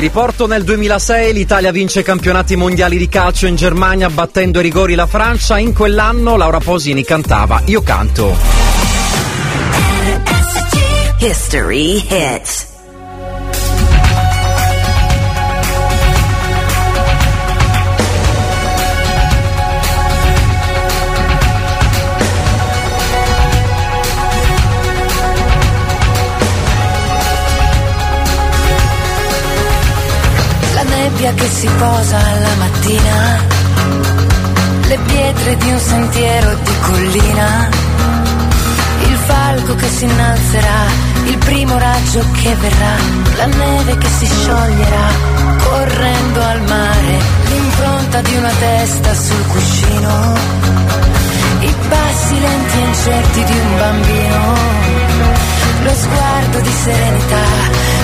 riporto nel 2006 l'Italia vince i campionati mondiali di calcio in Germania battendo ai rigori la Francia. In quell'anno Laura Posini cantava Io canto. History hits. La nebbia che si posa alla mattina, le pietre di un sentiero di collina, il falco che si innalzerà, il primo raggio che verrà, la neve che si scioglierà, correndo al mare, l'impronta di una testa sul cuscino, i passi lenti e incerti di un bambino lo sguardo di serenità,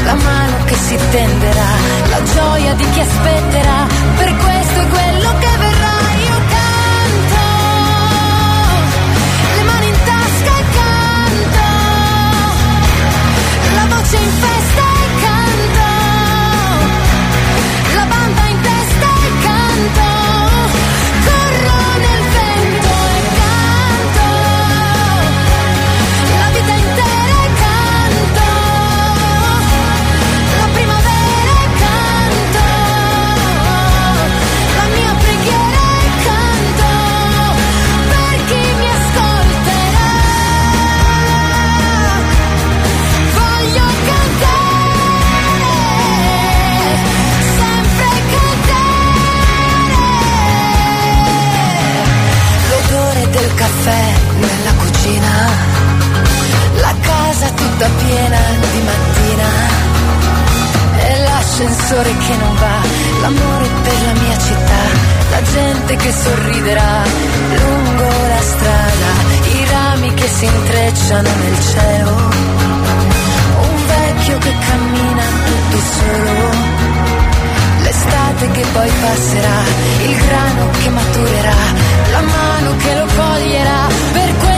la mano che si tenderà, la gioia di chi aspetterà, per questo è quello che verrà. Io canto, le mani in tasca e canto, la voce in tutta piena di mattina. E l'ascensore che non va, l'amore per la mia città, la gente che sorriderà lungo la strada, i rami che si intrecciano nel cielo, un vecchio che cammina tutto solo. L'estate che poi passerà, il grano che maturerà, la mano che lo coglierà, per questo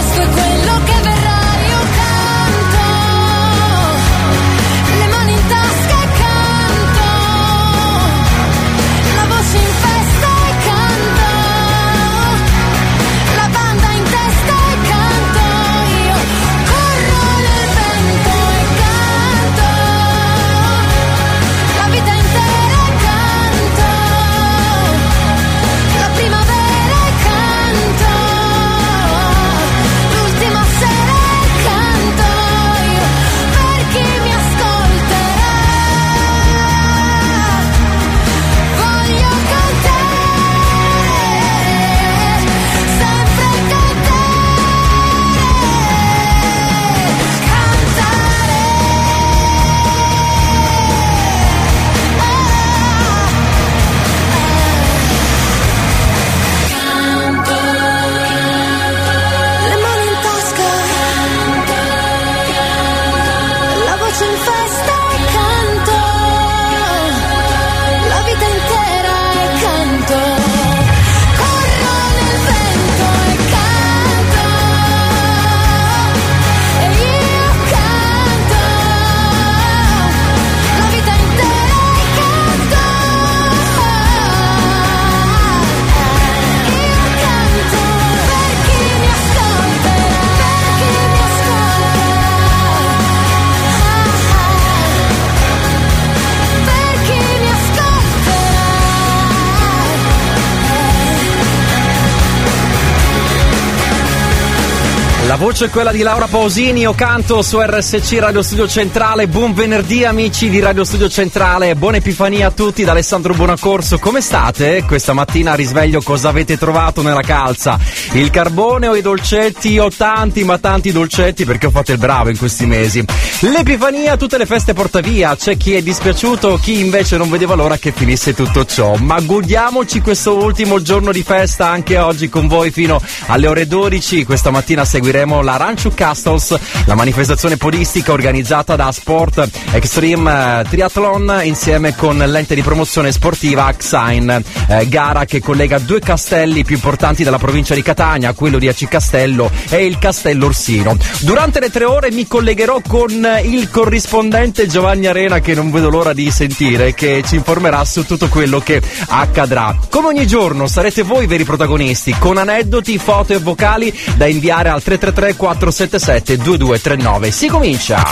voce è quella di Laura Pausini, io canto su RSC Radio Studio Centrale. Buon venerdì amici di Radio Studio Centrale, buona Epifania a tutti da Alessandro Buonaccorso. Come state? Questa mattina risveglio cosa avete trovato nella calza? Il carbone o i dolcetti? Ho tanti ma tanti dolcetti perché ho fatto il bravo in questi mesi. L'Epifania, tutte le feste porta via, c'è chi è dispiaciuto, chi invece non vedeva l'ora che finisse tutto ciò. Ma godiamoci questo ultimo giorno di festa anche oggi con voi fino alle ore 12. Questa mattina seguiremo avremo la Ranchu Castles, la manifestazione podistica organizzata da Sport Extreme eh, Triathlon insieme con l'ente di promozione sportiva Axine, eh, gara che collega due castelli più importanti della provincia di Catania, quello di Aci Castello e il Castello Orsino. Durante le tre ore mi collegherò con il corrispondente Giovanni Arena che non vedo l'ora di sentire, che ci informerà su tutto quello che accadrà. Come ogni giorno sarete voi veri protagonisti, con aneddoti, foto e vocali da inviare al 333 477 2239. Si comincia!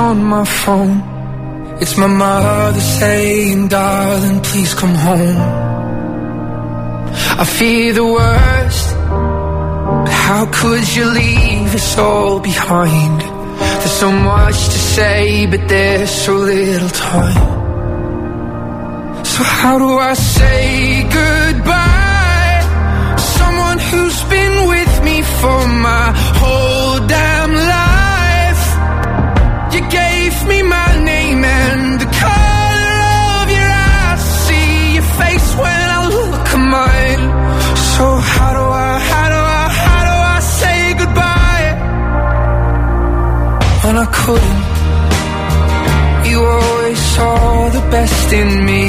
On my phone. It's my mother saying, darling, please come home. I fear the worst. But how could you leave us all behind? There's so much to say, but there's so little time. So how do I say goodbye? Someone who's been with me for my whole I couldn't. You always saw the best in me.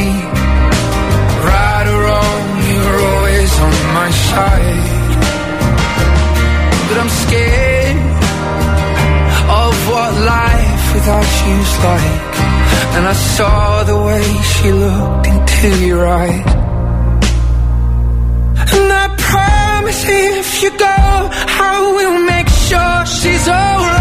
Right or wrong, you're always on my side. But I'm scared of what life without you's like. And I saw the way she looked into your eyes. And I promise if you go, I will make sure she's alright.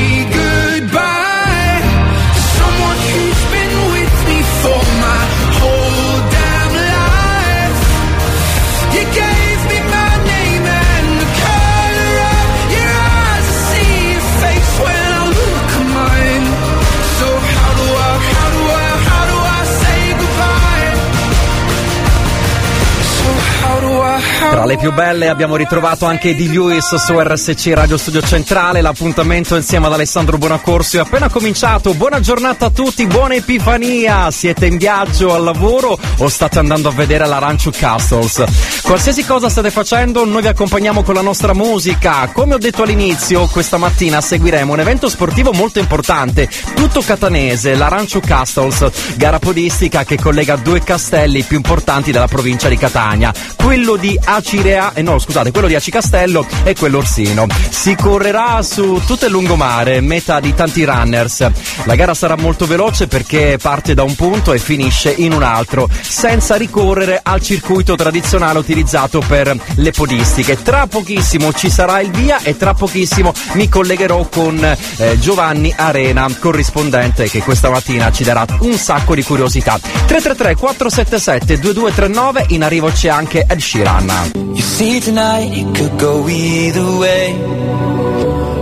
Tra le più belle abbiamo ritrovato anche di Lewis su RSC Radio Studio Centrale. L'appuntamento insieme ad Alessandro Buonacorso è appena cominciato. Buona giornata a tutti, buona Epifania. Siete in viaggio al lavoro o state andando a vedere l'Arancio Castles? Qualsiasi cosa state facendo, noi vi accompagniamo con la nostra musica. Come ho detto all'inizio, questa mattina seguiremo un evento sportivo molto importante, tutto catanese, l'Arancio Castles, gara podistica che collega due castelli più importanti della provincia di Catania, quello di Acirea, eh no scusate, quello di Acicastello e quello Orsino. Si correrà su tutto il lungomare, meta di tanti runners. La gara sarà molto veloce perché parte da un punto e finisce in un altro, senza ricorrere al circuito tradizionale utilizzato per le podistiche. Tra pochissimo ci sarà il via e tra pochissimo mi collegherò con eh, Giovanni Arena, corrispondente che questa mattina ci darà un sacco di curiosità. 333 477 2239 in arrivo c'è anche Ed Sheeran. You see tonight it could go either way.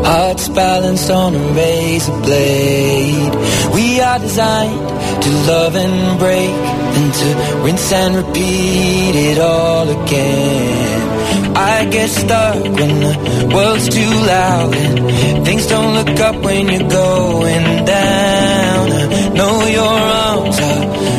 Hearts balanced on a razor blade. We are designed to love and break, And to rinse and repeat it all again. I get stuck when the world's too loud and things don't look up when you're going down. I know your arms are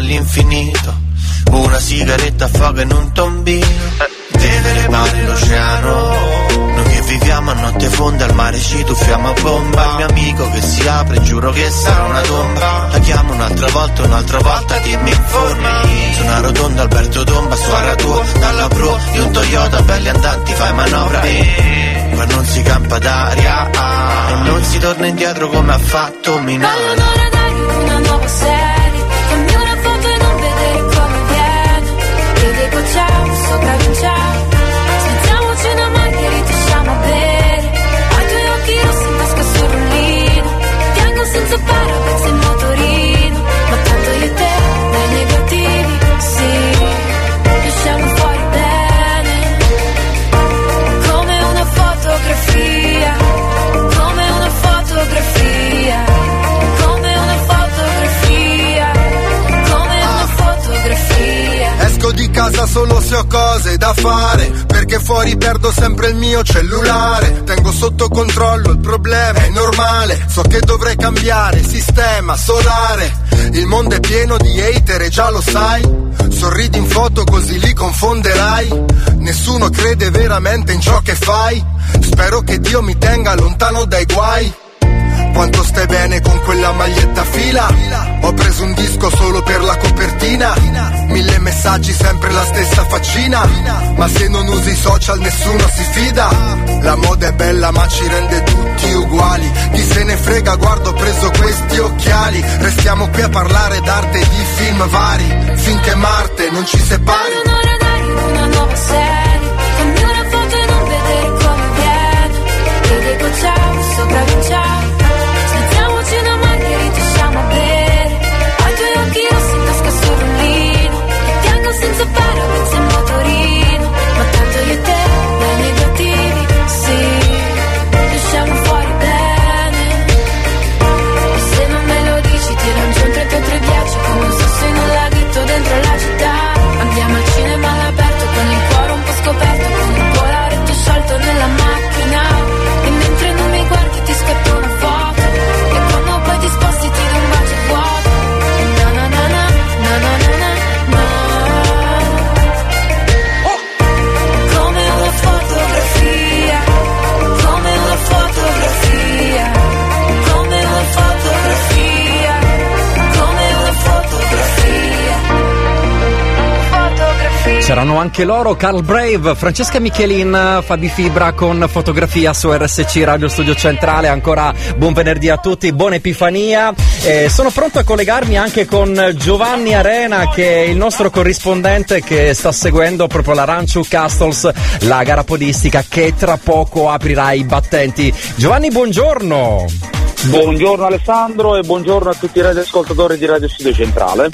cinta suona se ho cose da fare Perché fuori perdo sempre il mio cellulare. Tengo sotto controllo il problema, è normale So che dovrei cambiare sistema solare. Il mondo è pieno di hater e già lo sai Sorridi in foto così li confonderai. Nessuno crede veramente in ciò che fai Spero che Dio mi tenga lontano dai guai quanto stai bene con quella maglietta a fila. Ho preso un disco solo per la copertina. Mille messaggi, sempre la stessa faccina. Ma se non usi i social nessuno si fida. La moda è bella ma ci rende tutti uguali. Chi se ne frega, guardo ho preso questi occhiali. Restiamo qui a parlare d'arte e di film vari. Finché Marte non ci separi C'erano anche loro, Carl Brave, Francesca Michelin, Fabi Fibra con fotografia su RSC Radio Studio Centrale. Ancora buon venerdì a tutti, buona Epifania. Eh, sono pronto a collegarmi anche con Giovanni Arena, che è il nostro corrispondente che sta seguendo proprio la Rancho Castles, la gara podistica che tra poco aprirà i battenti. Giovanni, buongiorno. Buongiorno Alessandro e buongiorno a tutti i radioascoltatori di Radio Studio Centrale.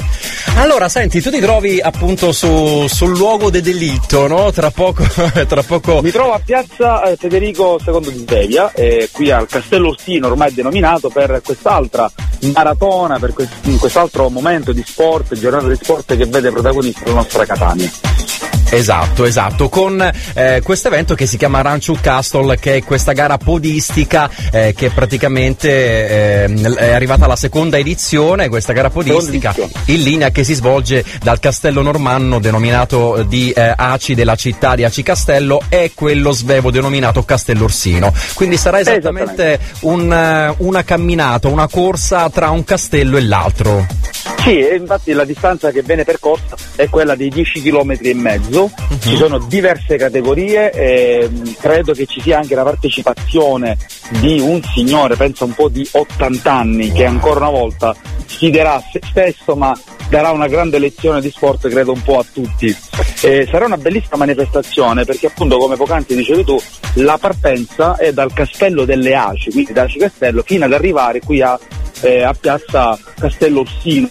Allora, senti, tu ti trovi appunto su- sul luogo del delitto, no? Tra poco, tra poco Mi trovo a piazza eh, Federico II di Svevia, eh, qui al Castello Orsino, ormai denominato per quest'altra maratona, per quest- quest'altro momento di sport, giornata di sport che vede protagonista la nostra Catania. Esatto, esatto, con eh, questo evento che si chiama Rancho Castle, che è questa gara podistica eh, che praticamente eh, è arrivata alla seconda edizione, questa gara podistica in linea che si svolge dal castello normanno denominato di eh, Aci della città di Aci Castello e quello svevo denominato Castello Orsino. Quindi sarà esattamente un, eh, una camminata, una corsa tra un castello e l'altro. Sì, infatti la distanza che viene percorsa è quella di 10 km e mezzo, ci sono diverse categorie e mh, credo che ci sia anche la partecipazione di un signore, penso un po' di 80 anni, che ancora una volta sfiderà se stesso ma darà una grande lezione di sport credo un po' a tutti. Eh, sarà una bellissima manifestazione perché appunto come poc'anzi dicevi tu la partenza è dal castello delle Aci, quindi da Aci Castello fino ad arrivare qui a eh, a piazza Castello Orsino.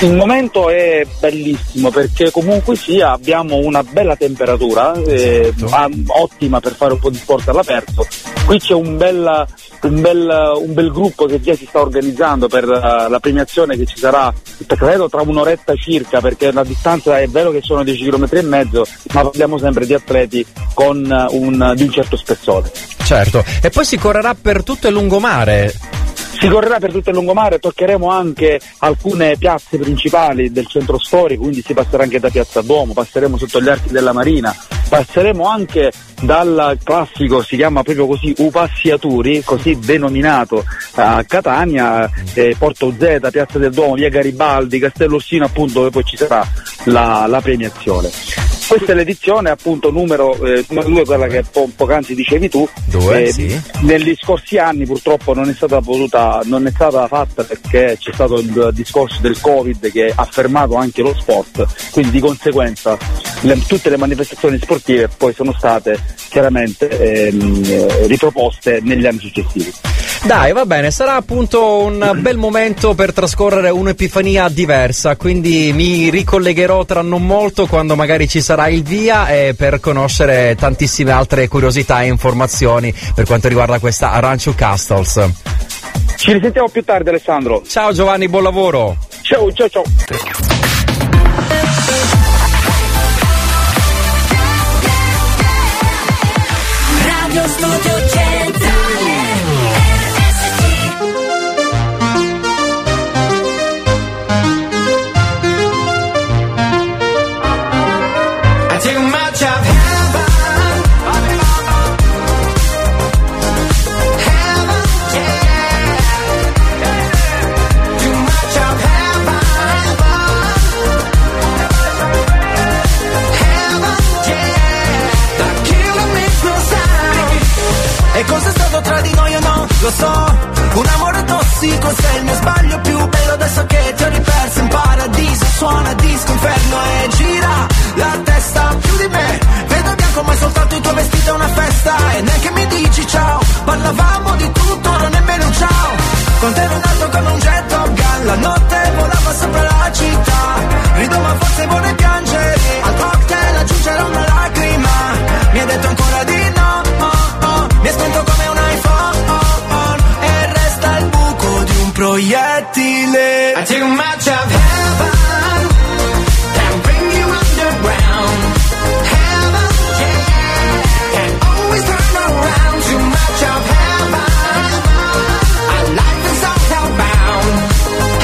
Il momento è bellissimo perché comunque sia abbiamo una bella temperatura, eh, ah, ottima per fare un po' di sport all'aperto. Qui c'è un bel un bel, un bel gruppo che già si sta organizzando per uh, la premiazione che ci sarà credo tra un'oretta circa perché la distanza è vero che sono 10 km e mezzo ma parliamo sempre di atleti con uh, un, di un certo spessore. Certo, e poi si correrà per tutto il lungomare. Si correrà per tutto il lungomare, toccheremo anche alcune piazze principali del centro storico, quindi si passerà anche da Piazza Duomo, passeremo sotto gli archi della Marina, passeremo anche dal classico, si chiama proprio così, Upassiaturi, così denominato a Catania, eh, Porto Z, Piazza del Duomo, via Garibaldi, Castello Orsino appunto dove poi ci sarà la, la premiazione. Questa è l'edizione appunto numero, eh, numero due, quella che po- poc'anzi dicevi tu. Due, eh, sì. Negli scorsi anni purtroppo non è stata potuta, non è stata fatta perché c'è stato il discorso del Covid che ha fermato anche lo sport, quindi di conseguenza le, tutte le manifestazioni sportive poi sono state chiaramente ehm, eh, riproposte negli anni successivi. Dai, va bene, sarà appunto un bel momento per trascorrere un'epifania diversa, quindi mi ricollegherò tra non molto quando magari ci sarà il via e per conoscere tantissime altre curiosità e informazioni per quanto riguarda questa Arancio Castles. Ci risentiamo più tardi Alessandro. Ciao Giovanni, buon lavoro. Ciao, ciao, ciao. Radio Studio Lo so, un amore tossico sei il mio sbaglio più bello adesso che ti ho riperso in paradiso. Suona disco inferno e gira la testa più di me. Vedo bianco ma è soltanto il tuo vestito è una festa. E neanche mi dici ciao, parlavamo di tutto, non nemmeno un ciao. Con te ero nato come un jet Top Gun, notte volava sopra la città. Rido ma forse vuole piangere, al cocktail aggiungerò una lacrima. Mi hai detto ancora di no, oh, oh. mi è spento proiettile I take much of heaven and bring you underground. Heaven, yeah, can always turn around. Too much of heaven. Our life is all hellbound.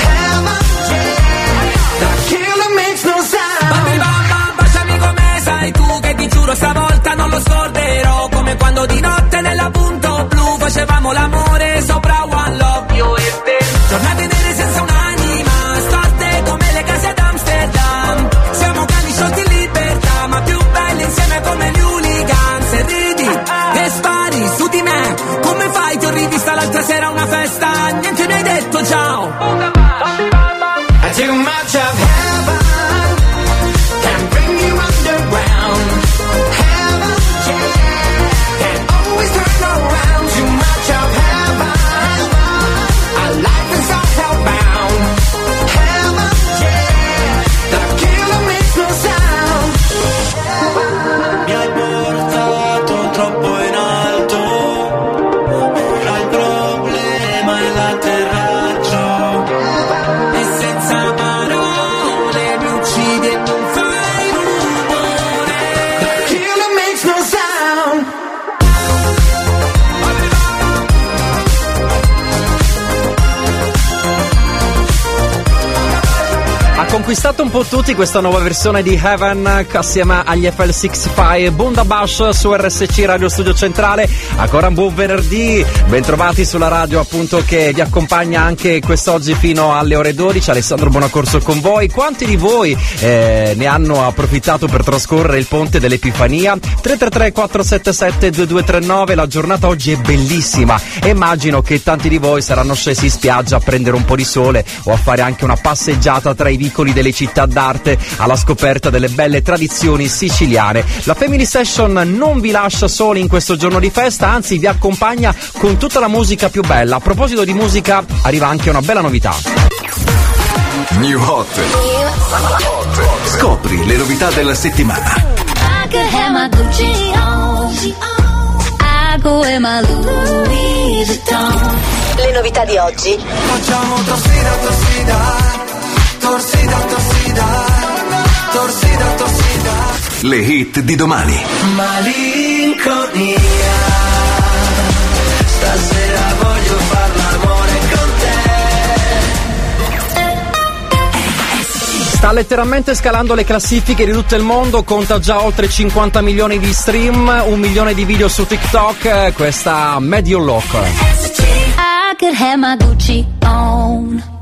Heaven, yeah, the killer makes no sound. Bambi bamba, baciami come sai tu che ti giuro stavolta non lo scorderò Come quando di notte nella punto blu facevamo l'amore conquistato un po' tutti questa nuova versione di Heaven assieme agli FL65 Bundabash su RSC Radio Studio Centrale. Ancora un buon venerdì, bentrovati sulla radio appunto che vi accompagna anche quest'oggi fino alle ore 12. Alessandro Buonacorso con voi. Quanti di voi eh, ne hanno approfittato per trascorrere il ponte dell'Epifania? 333 477 2239, la giornata oggi è bellissima immagino che tanti di voi saranno scesi in spiaggia a prendere un po' di sole o a fare anche una passeggiata tra i vicoli delle città d'arte alla scoperta delle belle tradizioni siciliane. La Family Session non vi lascia soli in questo giorno di festa, anzi vi accompagna con tutta la musica più bella. A proposito di musica, arriva anche una bella novità. New Hot. Scopri le novità della settimana. Le novità di oggi? Facciamo torsida, torsida, torsida, torsida, torsida, torsida. Le hit di domani. Malinconia. Stasera voglio far l'amore con te. Sta letteralmente scalando le classifiche di tutto il mondo, conta già oltre 50 milioni di stream, un milione di video su TikTok, questa Medio Lock. I could have my Gucci on.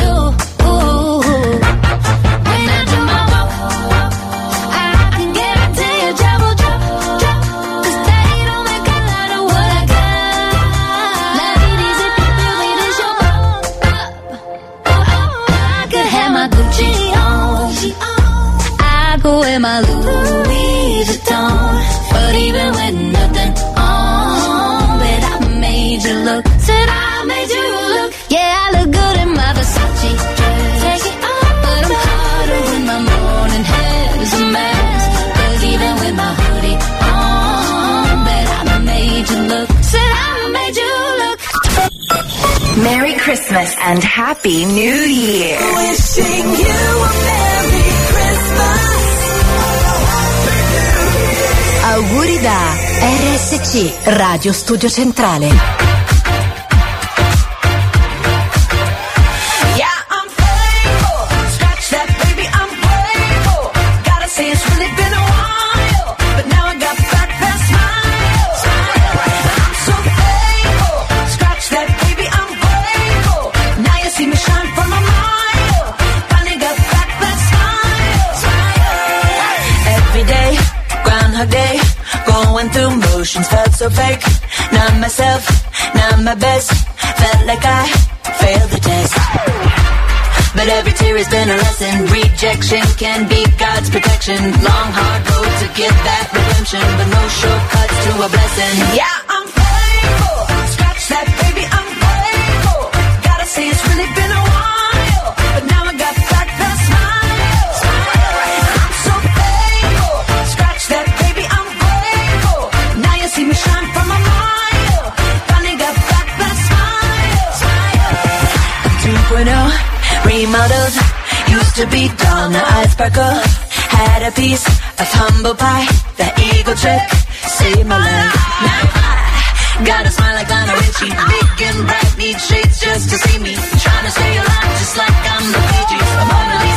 Christmas and Happy New Year. Wishing you a Merry Christmas. Auguri da RSC Radio Studio Centrale. So fake. Not myself, not my best. Felt like I failed the test. But every tear has been a lesson. Rejection can be God's protection. Long, hard road to get that redemption, but no shortcuts to a blessing. Yeah, 2.0 remodeled. Used to be dull, now I sparkle. Had a piece of humble pie. That eagle trick saved my life. Now I got a smile like Lionel Richie. Big and bright, need shades just to see me. Trying to stay alive just like I'm the Bee Gees.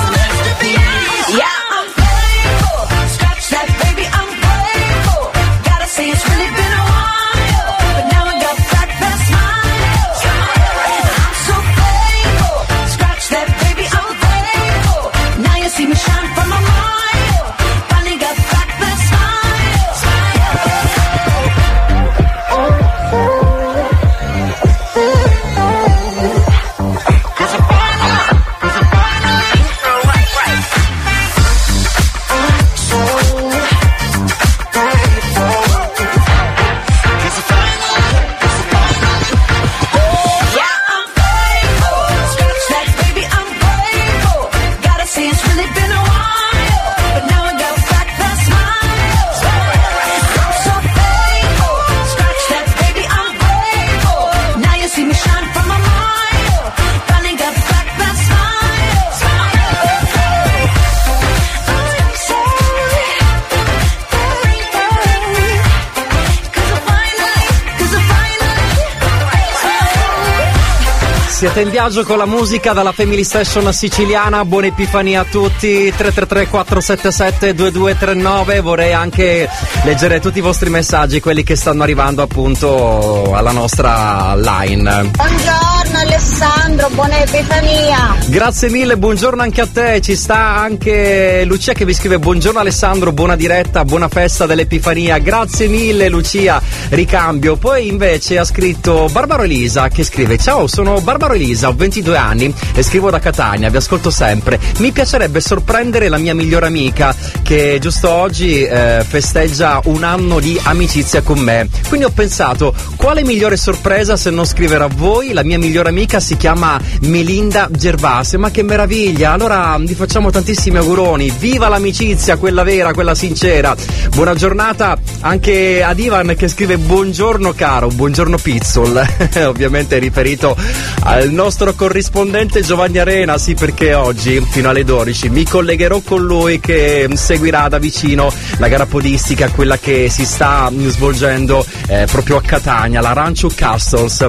Siete in viaggio con la musica dalla Family Session siciliana, buona Epifania a tutti, 333 477 2239, vorrei anche leggere tutti i vostri messaggi, quelli che stanno arrivando appunto alla nostra line. Buongiorno Alessandro, buona Epifania. Grazie mille, buongiorno anche a te, ci sta anche Lucia che vi scrive buongiorno Alessandro, buona diretta, buona festa dell'Epifania, grazie mille Lucia, ricambio. Poi invece ha scritto Barbaro Elisa che scrive ciao sono Barbaro Elisa, ho 22 anni e scrivo da Catania, vi ascolto sempre. Mi piacerebbe sorprendere la mia migliore amica che giusto oggi eh, festeggia un anno di amicizia con me. Quindi ho pensato quale migliore sorpresa se non scrivere a voi, la mia migliore amica si chiama Melinda Gervasio, ma che meraviglia! Allora vi facciamo tantissimi auguroni, viva l'amicizia, quella vera, quella sincera. Buona giornata anche ad Ivan che scrive buongiorno caro, buongiorno Pizzol, ovviamente riferito al nostro corrispondente Giovanni Arena, sì perché oggi fino alle 12 mi collegherò con lui che seguirà da vicino la gara podistica, quella che si sta svolgendo eh, proprio a Catania, la Rancho Castles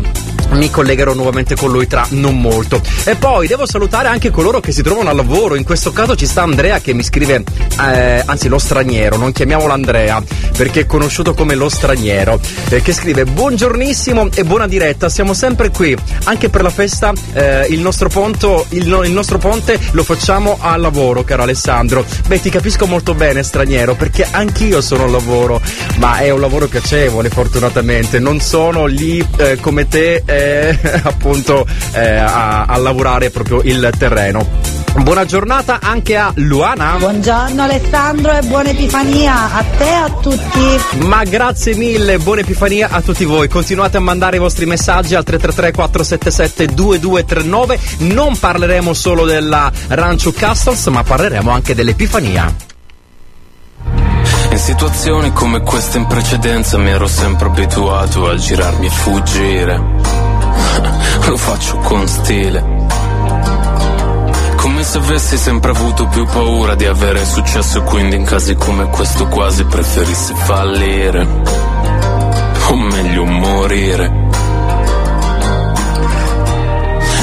mi collegherò nuovamente con lui tra non molto. E poi devo salutare anche coloro che si trovano al lavoro. In questo caso ci sta Andrea che mi scrive, eh, anzi lo straniero, non chiamiamolo Andrea perché è conosciuto come lo straniero, eh, che scrive buongiornissimo e buona diretta. Siamo sempre qui anche per la festa. Eh, il, nostro ponto, il, il nostro ponte lo facciamo al lavoro, caro Alessandro. Beh, ti capisco molto bene, straniero, perché anch'io sono al lavoro, ma è un lavoro piacevole, fortunatamente. Non sono lì eh, come te eh, appunto eh, a, a lavorare proprio il terreno. Buona giornata anche a Luana. Buongiorno Alessandro e buona Epifania a te e a tutti. Ma grazie mille, buona Epifania a tutti voi. Continuate a mandare i vostri messaggi al 333 477 2239. Non parleremo solo della Rancho Castles, ma parleremo anche dell'Epifania. In situazioni come queste in precedenza mi ero sempre abituato a girarmi e fuggire. Lo faccio con stile. Come se avessi sempre avuto più paura di avere successo e quindi in casi come questo quasi preferissi fallire. O meglio morire.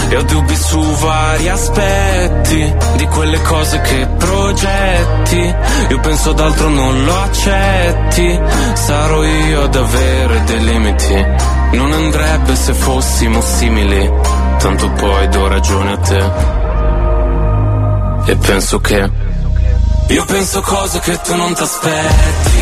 E ho dubbi su vari aspetti di quelle cose che progetti. Io penso ad altro non lo accetti. Sarò io ad avere dei limiti. Non andrebbe se fossimo simili. Tanto poi do ragione a te. E penso che io penso cose che tu non ti aspetti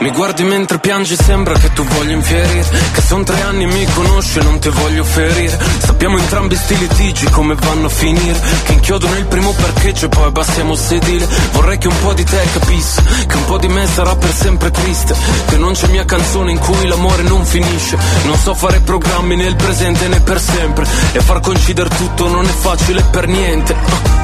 Mi guardi mentre piangi, sembra che tu voglia infierire. Che son tre anni mi conosci e non ti voglio ferire. Sappiamo entrambi sti litigi come vanno a finire. Che inchiodono il primo parcheggio e poi abbassiamo il sedile. Vorrei che un po' di te capisse, che un po' di me sarà per sempre triste. Che non c'è mia canzone in cui l'amore non finisce. Non so fare programmi nel presente né per sempre. E far coincidere tutto non è facile per niente.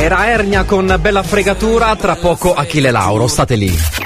Era Ernia con bella fregatura, tra poco Achille Lauro, state lì.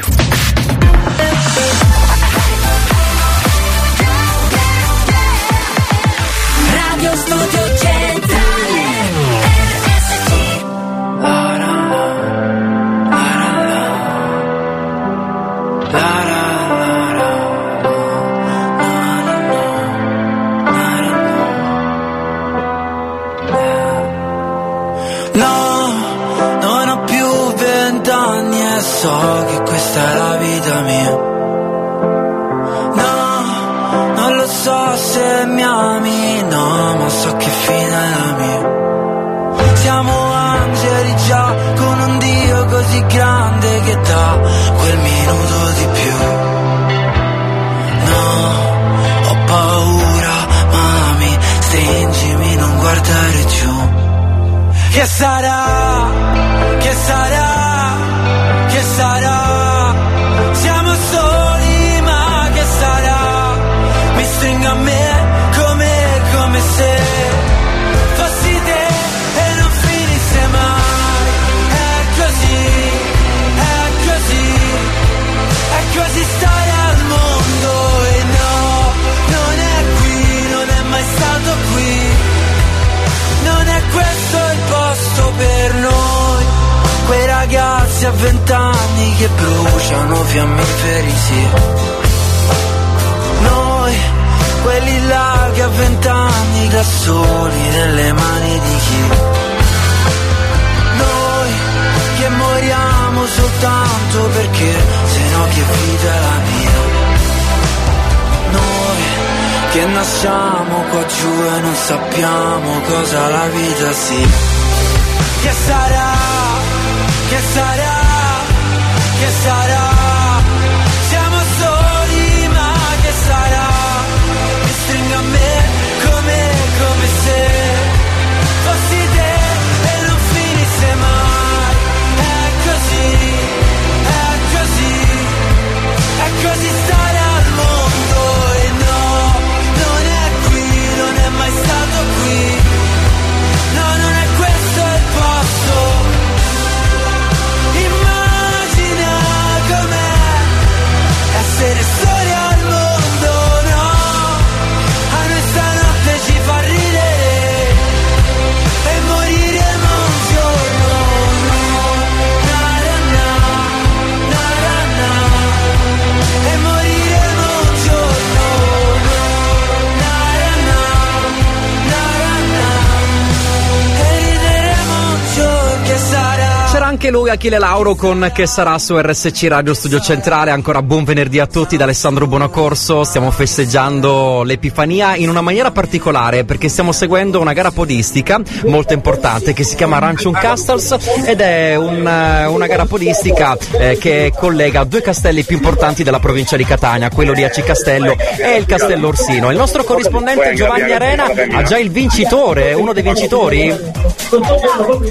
Achille Lauro, con Che sarà su RSC Radio Studio Centrale. Ancora buon venerdì a tutti da Alessandro Buonacorso. Stiamo festeggiando l'Epifania in una maniera particolare perché stiamo seguendo una gara podistica molto importante che si chiama Ranchon Castles ed è un, eh, una gara podistica eh, che collega due castelli più importanti della provincia di Catania, quello di Aci Castello e il Castello Orsino. Il nostro corrispondente Giovanni Arena ha già il vincitore, uno dei vincitori.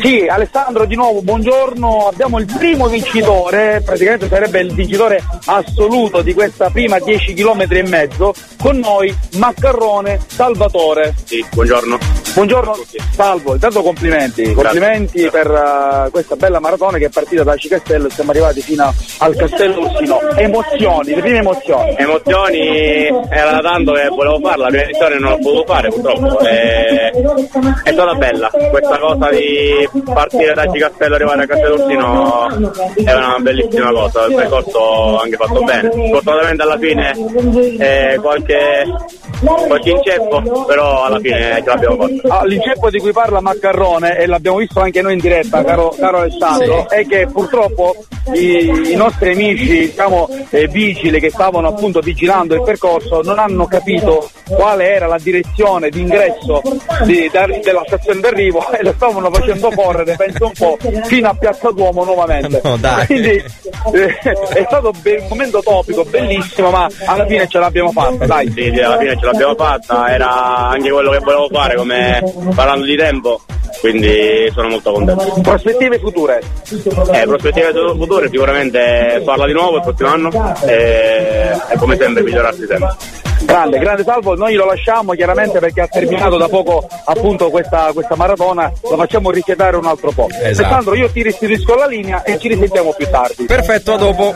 Sì, Alessandro di nuovo, buongiorno. Abbiamo il primo vincitore, praticamente sarebbe il vincitore assoluto di questa prima 10 km e mezzo. Con noi Maccarrone Salvatore. Sì, buongiorno. Buongiorno, salvo, intanto complimenti, complimenti per uh, questa bella maratona che è partita da Cicastello e siamo arrivati fino al Castello Ursino. Emozioni, le prime emozioni. Emozioni, era tanto che volevo farla, la prima edizione non l'ho potuto fare purtroppo. E... È stata bella, questa cosa di partire da Cicastello e arrivare a Castellursino è una bellissima cosa, il percorso anche fatto bene. Fortunatamente alla fine eh, qualche, qualche inceppo, però alla fine ce l'abbiamo fatta. Ah, l'inceppo di cui parla Maccarrone, e l'abbiamo visto anche noi in diretta, caro, caro Alessandro, è che purtroppo i, i nostri amici, diciamo, eh, vigili che stavano appunto vigilando il percorso non hanno capito quale era la direzione d'ingresso di- da- della stazione d'arrivo e lo stavano facendo correre, penso un po', fino a Piazza Duomo nuovamente. No, dai. Quindi eh, è stato be- un momento topico, bellissimo, ma alla fine ce l'abbiamo fatta, dai. Sì, sì, alla fine ce l'abbiamo fatta, era anche quello che volevo fare come parlando di tempo, quindi sono molto contento. Prospettive future? Eh, prospettive future sicuramente farla di nuovo il prossimo anno e, e come sempre migliorarsi sempre. Grande, grande salvo, noi lo lasciamo chiaramente perché ha terminato da poco appunto questa, questa maratona, lo facciamo rifiatare un altro po'. Esatto. Alessandro io ti restituisco la linea e ci risentiamo più tardi. Perfetto, a dopo.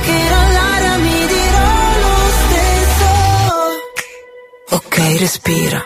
Ok, respira.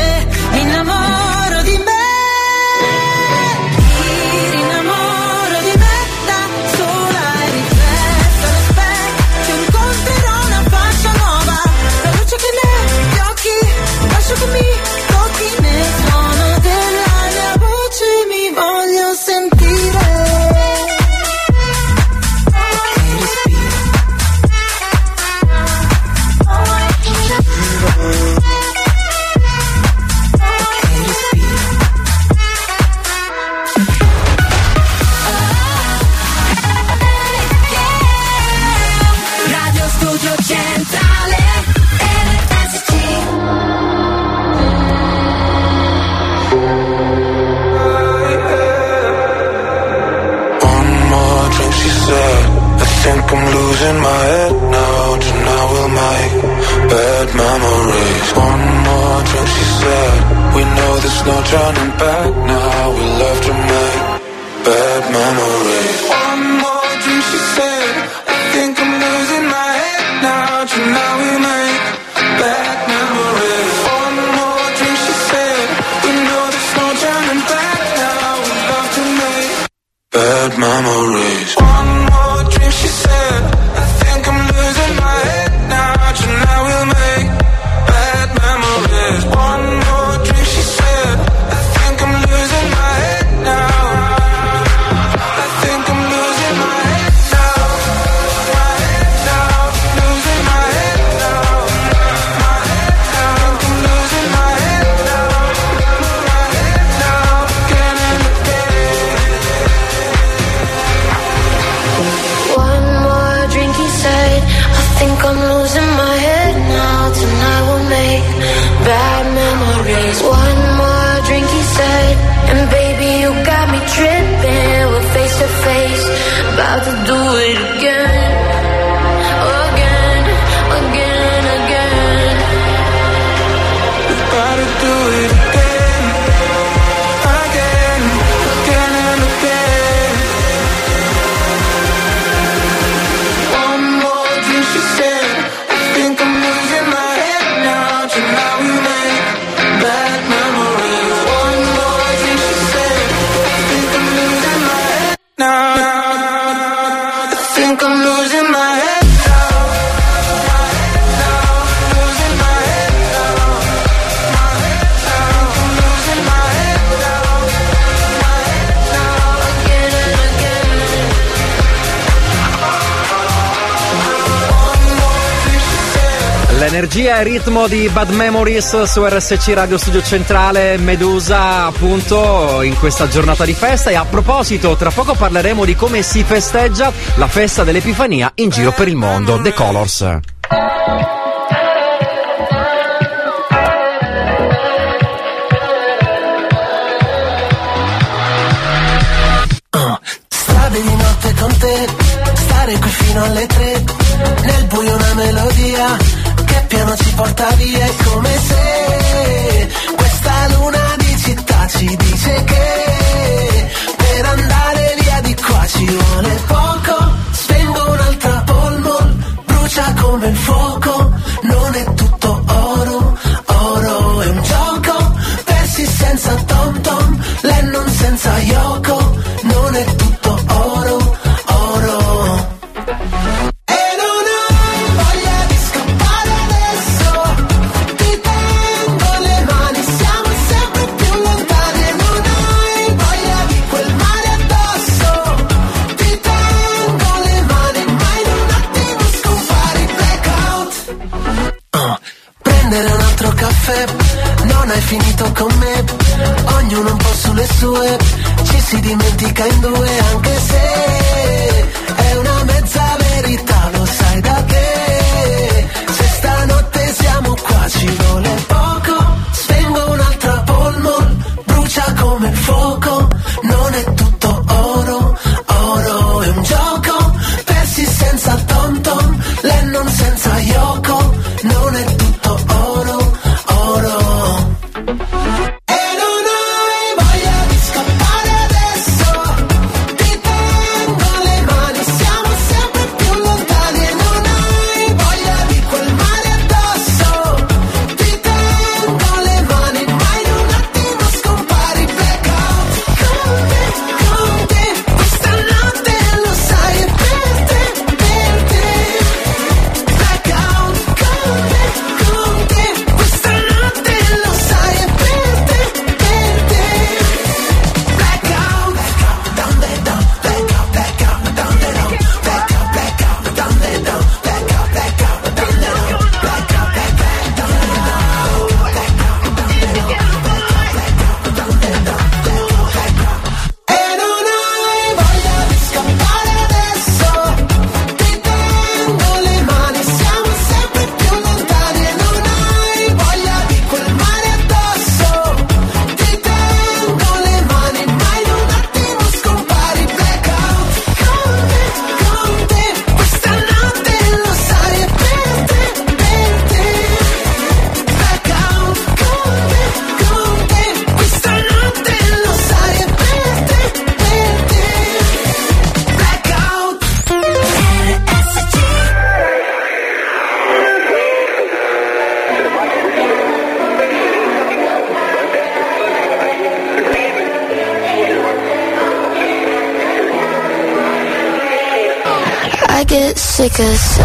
ritmo di Bad Memories su RSC Radio Studio Centrale Medusa appunto in questa giornata di festa. E a proposito tra poco parleremo di come si festeggia la festa dell'Epifania in giro per il mondo The Colors. Lakers.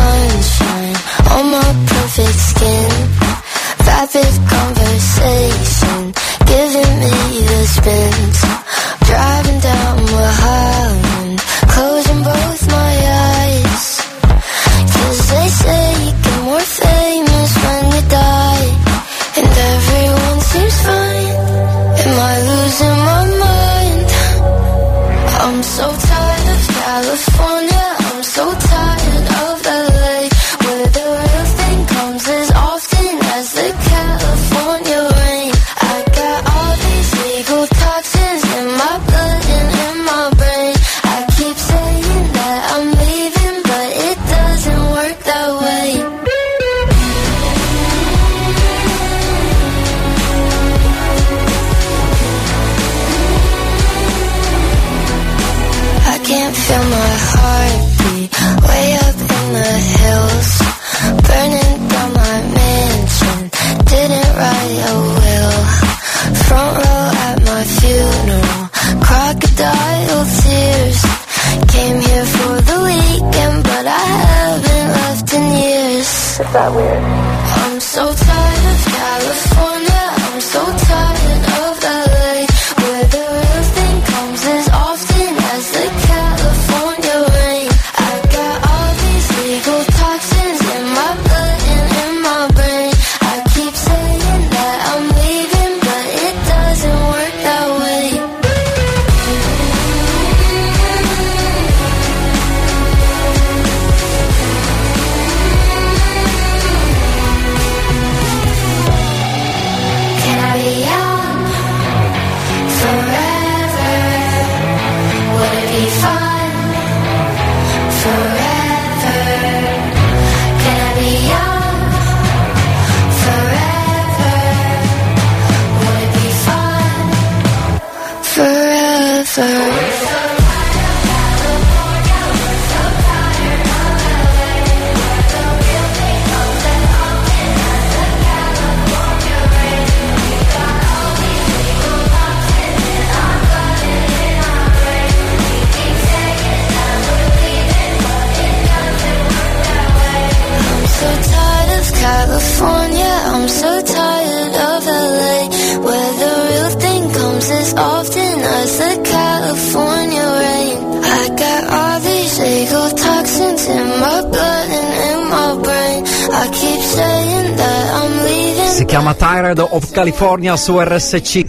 California su RSC.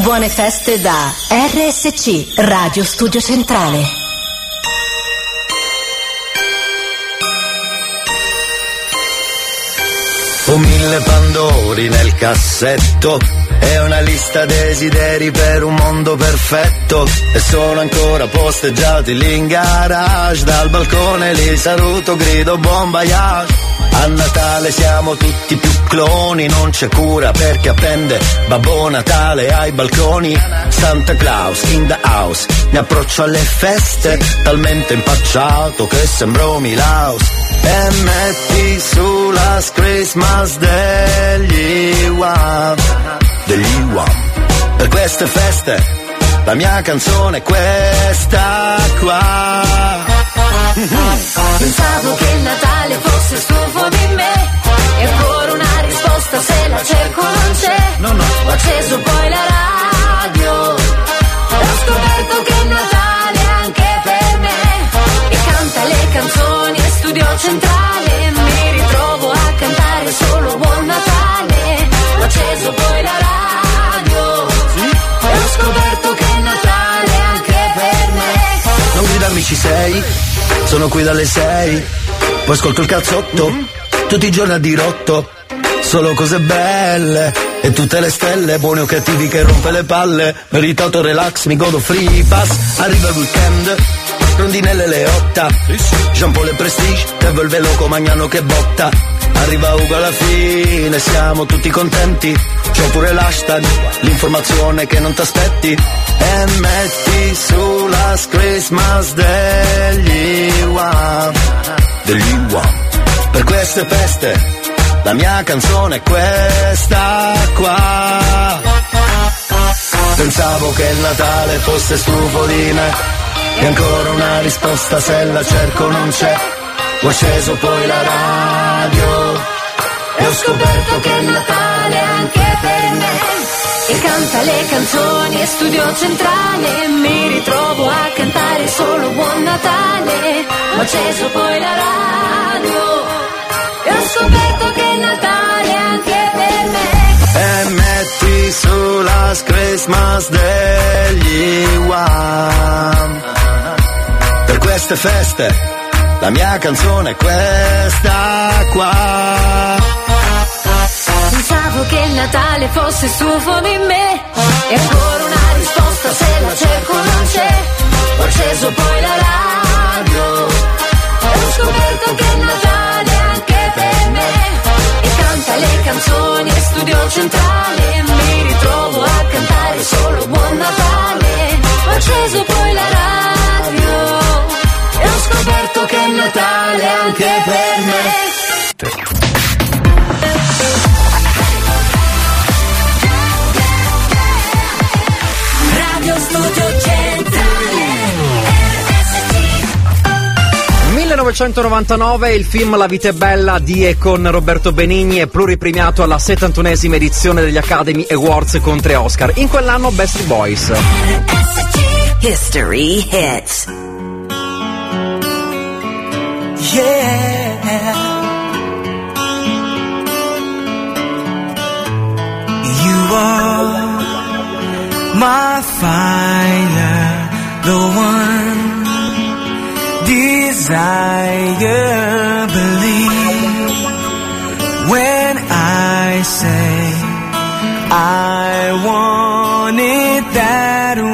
Buone feste da RSC, Radio Studio Centrale. Ho mille pandori nel cassetto e una lista desideri per un mondo perfetto e sono ancora posteggiati lì in garage dal balcone li saluto grido buon voyage a Natale siamo tutti più cloni non c'è cura perché appende. Babbo Natale ai balconi Santa Claus in the house. Mi approccio alle feste talmente impacciato che sembro Milaus. E metti su la Christmas degli Wham degli Wham per queste feste la mia canzone è questa qua Pensavo che il Natale fosse stufo di me E ancora una risposta se la cerco non c'è. Ho acceso poi la radio. Ho scoperto che il Natale è anche per me E canta le canzoni e studio centrale. Mi ritrovo a cantare solo Buon Natale. Ho acceso poi la radio. E ho scoperto gridarmi ci sei, sono qui dalle sei, poi ascolto il cazzotto, tutti i giorni a dirotto, solo cose belle, e tutte le stelle, buoni o cattivi che rompe le palle, meritato relax, mi godo free pass, arriva il weekend, rondinelle le otta, Jean Paul e Prestige, Devo il veloco magnano che botta, arriva Ugo alla fine, siamo tutti contenti, c'ho pure l'hashtag, l'informazione che non t'aspetti, metti su la Christmas degli Wham, degli Wham, per queste feste, la mia canzone è questa qua. Pensavo che il Natale fosse stufo di me. E ancora una risposta se la cerco non c'è. Ho acceso poi la radio. E ho scoperto che il Natale è anche per me E canta le canzoni e studio centrale Mi ritrovo a cantare solo Buon Natale. Ho acceso poi la radio E ho scoperto che il Natale è anche per me. E metti su la Christmas degli Wham. Per queste feste la mia canzone è questa qua Pensavo che il Natale fosse stufo di me. E ancora una risposta se la cerco non c'è. Ho acceso poi la radio. E ho scoperto che il Natale è anche per me. E canta le canzoni e studio centrale. Mi ritrovo a cantare solo Buon Natale. Ho acceso poi la radio. E ho scoperto che il Natale è anche per me Radio Studio Centrale 1999 il film La vita è bella di e con Roberto Benigni è pluripremiato alla 71esima edizione degli Academy Awards con tre Oscar. In quell'anno Best Boys. History hits. Yeah. You are my fire, the one desire. Believe when I say I want it that way.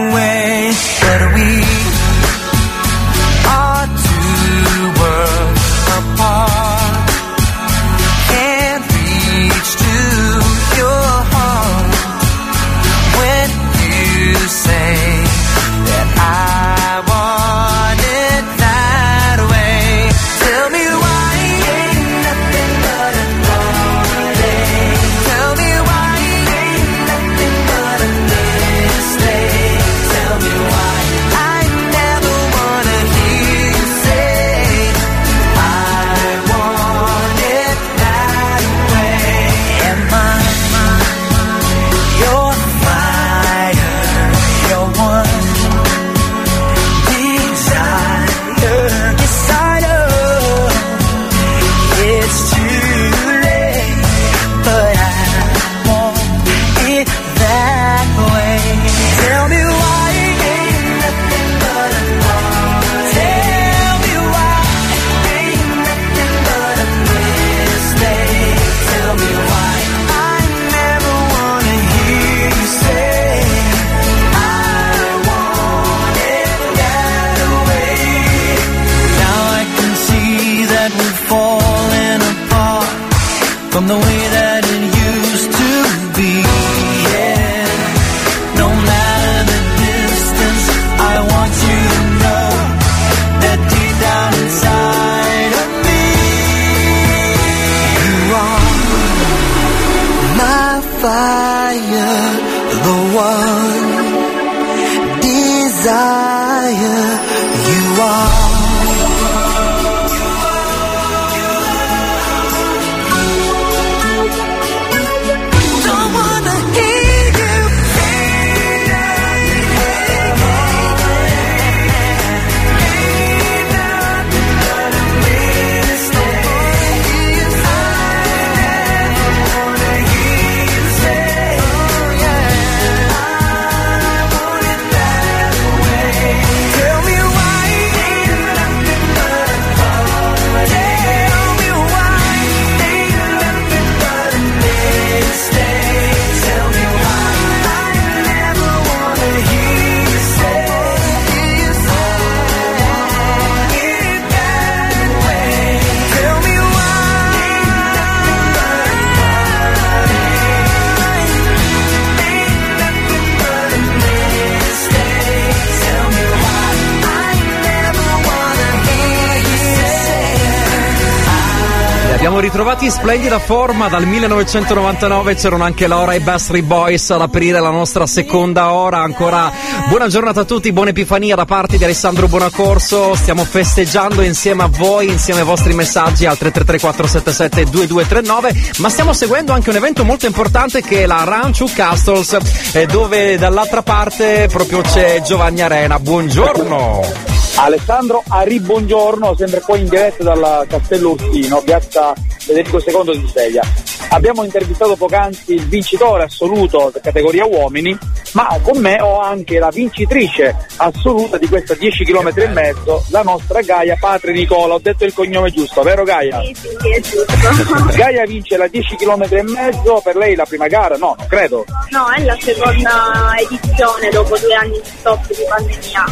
Abbiamo ritrovati in splendida forma dal 1999, c'erano anche Laura e Bastry Boys ad aprire la nostra seconda ora. Ancora buona giornata a tutti, buona Epifania da parte di Alessandro Buonacorso. Stiamo festeggiando insieme a voi, insieme ai vostri messaggi al 333477 2239, ma stiamo seguendo anche un evento molto importante che è la Ranchu Castles, eh, dove dall'altra parte proprio c'è Giovanni Arena. Buongiorno! Alessandro Ari, buongiorno, sempre qua in diretta dal Castello Ursino, piazza Federico II di Sevilla. Abbiamo intervistato poc'anzi il vincitore assoluto categoria uomini, ma con me ho anche la vincitrice assoluta di questa 10 km e mezzo, la nostra Gaia Patri Nicola. Ho detto il cognome giusto, vero Gaia? Sì, sì, sì, è giusto. Gaia vince la 10 km e mezzo, per lei la prima gara? No, non credo. No, è la seconda edizione dopo due anni di stop di pandemia.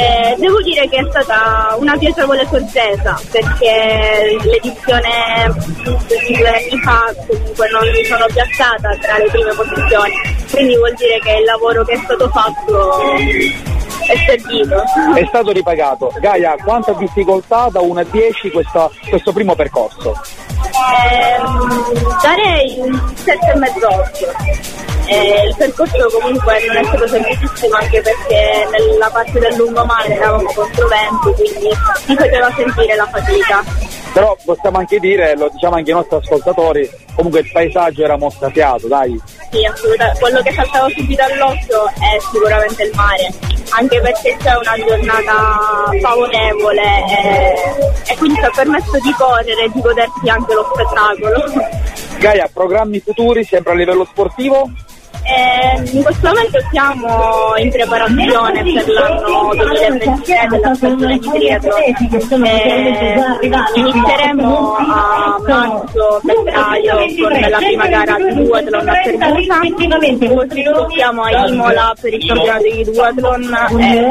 E devo dire che è stata una piacevole sorpresa perché l'edizione di due anni fa comunque non mi sono piazzata tra le prime posizioni, quindi vuol dire che il lavoro che è stato fatto è servito. È stato ripagato. Gaia, quanta difficoltà da 1 a 10 questa- questo primo percorso? Ehm, darei un 7 e mezzo 8. Eh, il percorso comunque non è stato semplicissimo anche perché nella parte del lungomare eravamo contro vento, quindi si faceva sentire la fatica. Però possiamo anche dire, lo diciamo anche ai nostri ascoltatori, comunque il paesaggio era mozzafiato, dai. Sì, assolutamente. Quello che saltava subito all'occhio è sicuramente il mare, anche perché c'è una giornata favorevole e, e quindi ci ha permesso di correre e di godersi anche lo spettacolo. Gaia, programmi futuri sempre a livello sportivo? Eh, in questo momento siamo in preparazione per l'anno 2023 della stagione di triathlon. Eh, inizieremo a marzo, febbraio con la prima gara di duathlon a Permusa, poi siamo a Imola per il campionato di duathlon e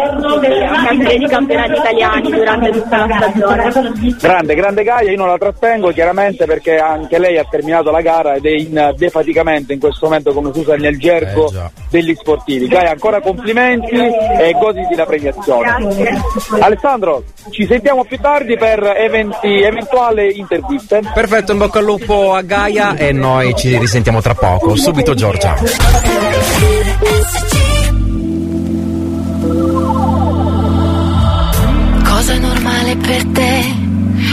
sempre di campionati italiani durante tutta la stagione. Grande, grande Gaia, io non la trattengo chiaramente perché anche lei ha terminato la gara ed è in defaticamento in questo momento come usa nel gergo Eh, degli sportivi. Gaia, ancora complimenti e goditi la premiazione. Grazie. Alessandro, ci sentiamo più tardi per eventi, eventuali interviste. Perfetto, in bocca al lupo a Gaia e noi ci risentiamo tra poco. Subito Giorgia. Cosa è normale per te?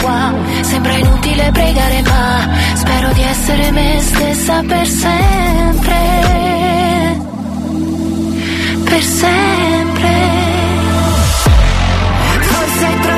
qua. Sembra inutile pregare, ma spero di essere me stessa per sempre. Per sempre. Forse troverò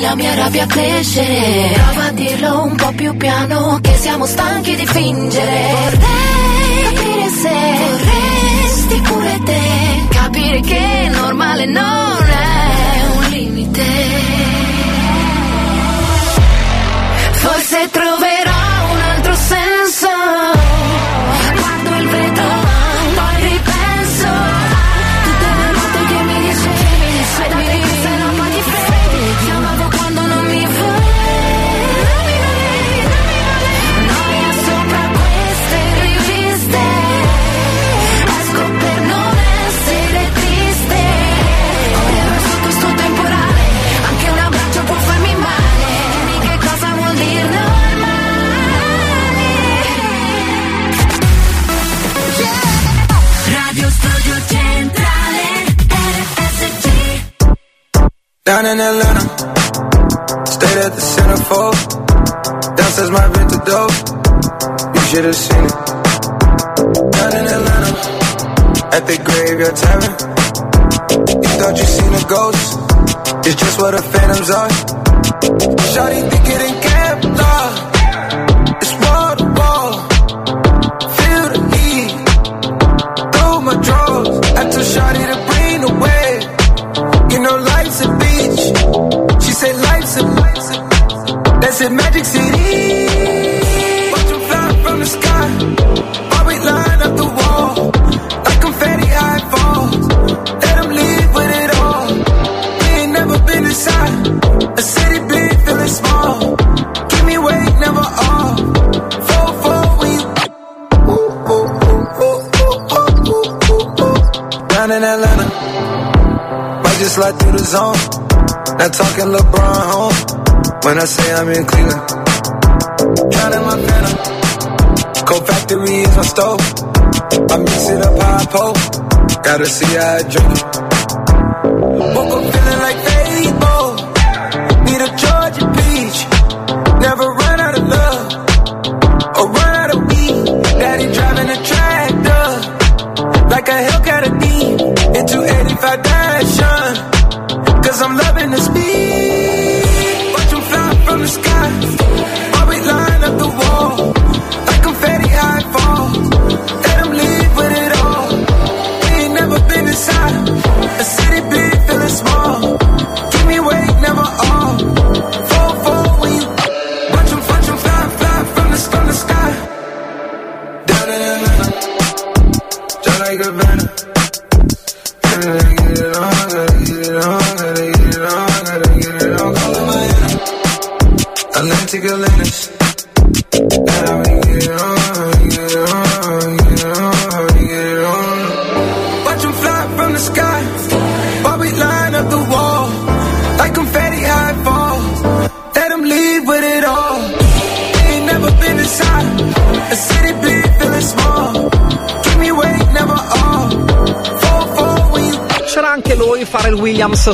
La mia rabbia crescere. Prova a dirlo un po' più piano. Che siamo stanchi di fingere. Vorrei capire se vorresti pure te. Capire che normale non è un limite. Forse troverò Down in Atlanta, stayed at the centerfold. Downstairs my vintage dope, you should have seen it. Down in Atlanta, at the graveyard tavern. You thought you seen a ghost, it's just what the phantoms are. Shawty think it ain't zone. Not talking LeBron home. When I say I'm in Cleveland. Drowning my phantom. Cold factory is my stove. I mix it up high pole. Gotta see how I drink it. Woke up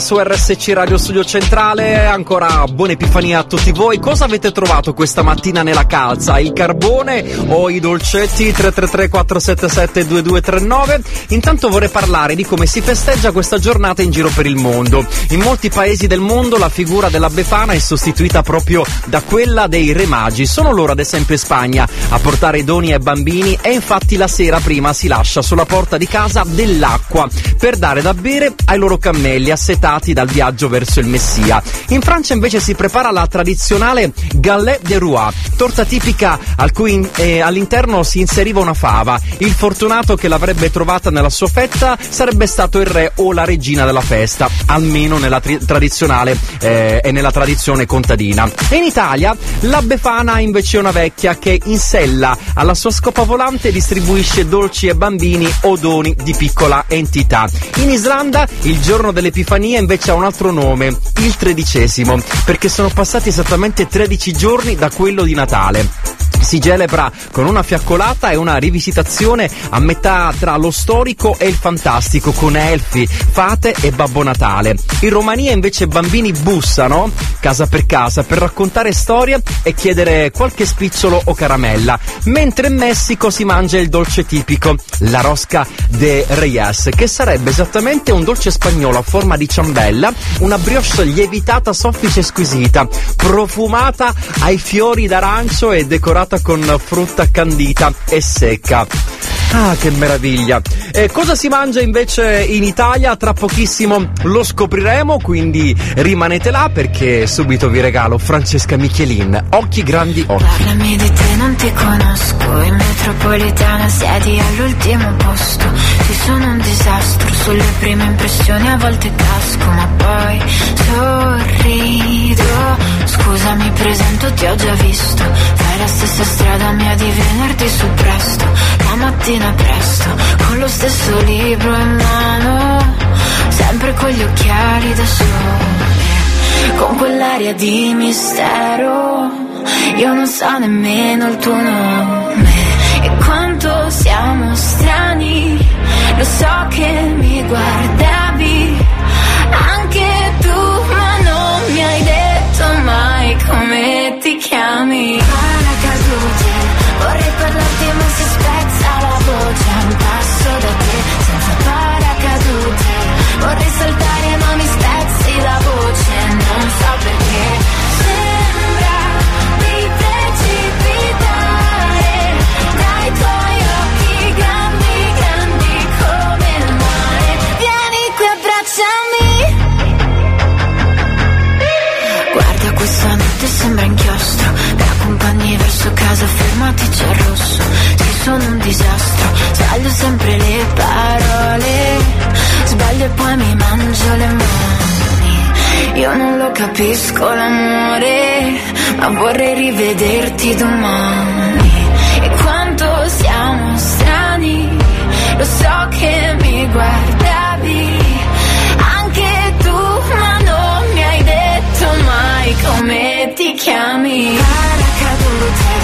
Su RSC Radio Studio Centrale. Ancora buona epifania a tutti voi. Cosa avete trovato questa mattina nella calza? Il carbone o i dolcetti? 333 477 2239. Intanto vorrei parlare di come si festeggia questa giornata in giro per il mondo. In molti paesi del mondo la figura della Befana è sostituita proprio da quella dei Re Magi. Sono loro, ad esempio, in Spagna a portare doni ai bambini e infatti la sera prima si lascia sulla porta di casa dell'acqua per dare da bere ai loro cammelli assetati dal viaggio verso il Messia. In Francia invece si prepara la tradizionale galette de roi, torta tipica al cui eh, all'interno si inseriva una fava. Il fortunato che l'avrebbe trovata nella sua fetta sarebbe stato il re o la regina della festa, almeno nella tri- tradizionale eh, e nella tradizione contadina. E in Italia la Befana invece è una vecchia che in sella alla sua scopa volante distribuisce dolci ai bambini o doni di piccola entità. In Islanda il giorno dell'Epifania invece ha un altro nome, il tredicesimo, perché sono passati esattamente 13 giorni da quello di Natale si celebra con una fiaccolata e una rivisitazione a metà tra lo storico e il fantastico con elfi, fate e Babbo Natale. In Romania invece bambini bussano casa per casa per raccontare storie e chiedere qualche spicciolo o caramella, mentre in Messico si mangia il dolce tipico, la rosca de Reyes, che sarebbe esattamente un dolce spagnolo a forma di ciambella, una brioche lievitata soffice e squisita, profumata ai fiori d'arancio e decorata con frutta candita e secca. Ah, che meraviglia! Eh, cosa si mangia invece in Italia? Tra pochissimo lo scopriremo, quindi rimanete là perché subito vi regalo Francesca Michelin. Occhi grandi occhi. Parlami di te, non ti conosco. In metropolitana siedi all'ultimo posto. Ci sono un disastro sulle prime impressioni, a volte casco, ma poi sorrido. Scusa, mi presento, ti ho già visto. Fai la stessa strada mia di venerdì su presto. La mattina presto, con lo stesso libro in mano. Sempre con gli occhiali da sole. Con quell'aria di mistero. Io non so nemmeno il tuo nome. E quanto siamo strani. Lo so che mi guardavi. Come ti chiami. Paracadute, vorrei parlarti ma si spezza la voce a un passo da te, senza paracadute. Vorrei saltare ma mi spezzi la voce, non so perché. Casa fermati c'è il rosso. Sì sono un disastro Sbaglio sempre le parole. Sbaglio e poi mi mangio le mani. Io non lo capisco l'amore Ma vorrei rivederti domani. E quanto siamo strani Lo so che mi guardavi. Anche tu ma non mi hai detto mai come ti chiami. Paracadute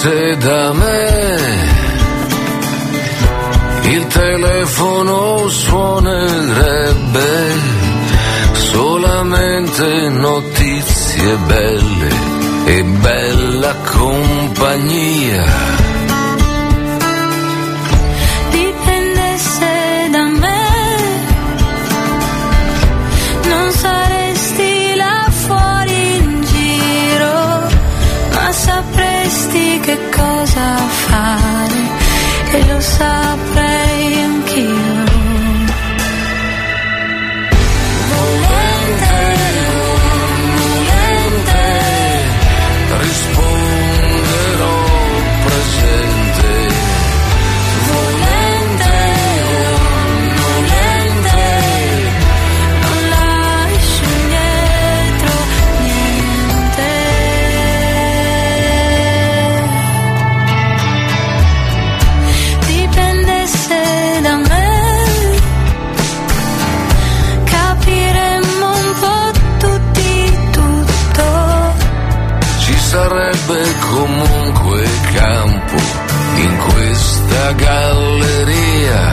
Dipendesse da me, il telefono suonerebbe solamente notizie belle e bella compagnia. Galleria.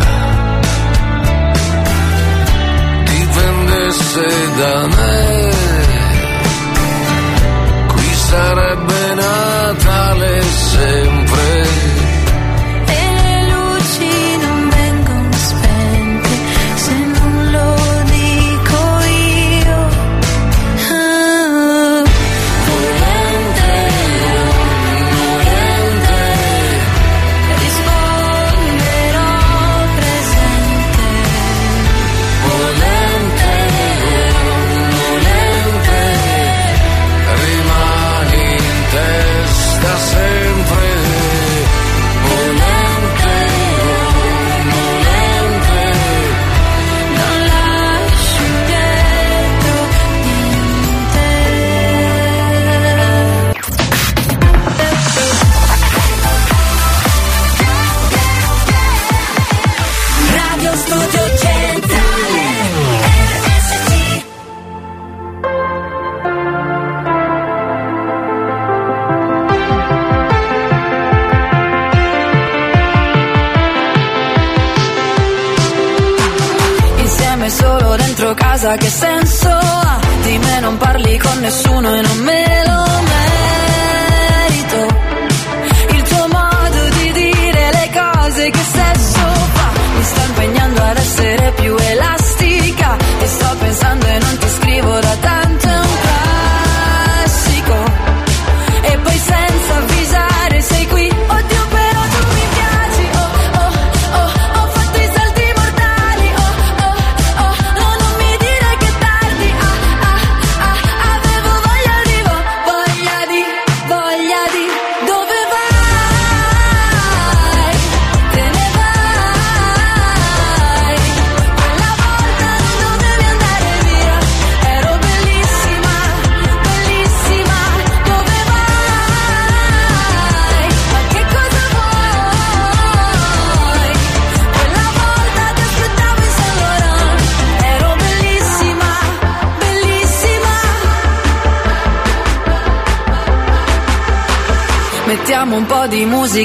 Dipendesse da me. Qui sarebbe Natale sempre casa che senso ha? Di me non parli con nessuno e non me lo merito. Il tuo modo di dire le cose che sesso fa? Mi sta impegnando ad essere più elastica. E sto pensando e non ti scrivo da tanto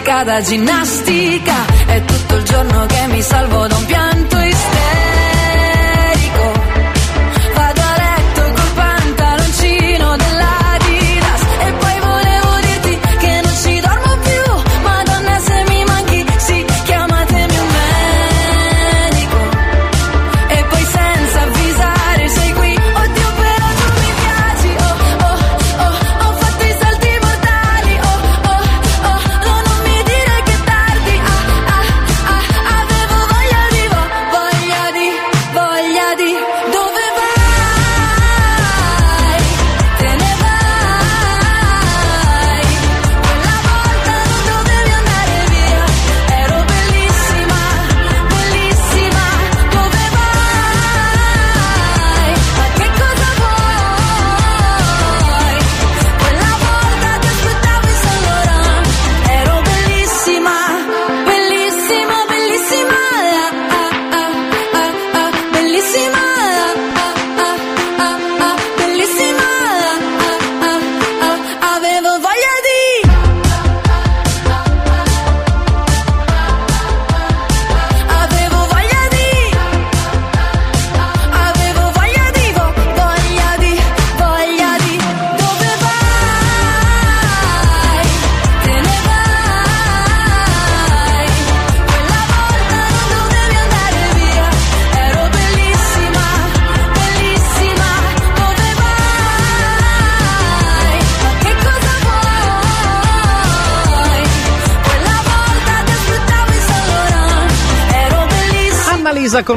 di musica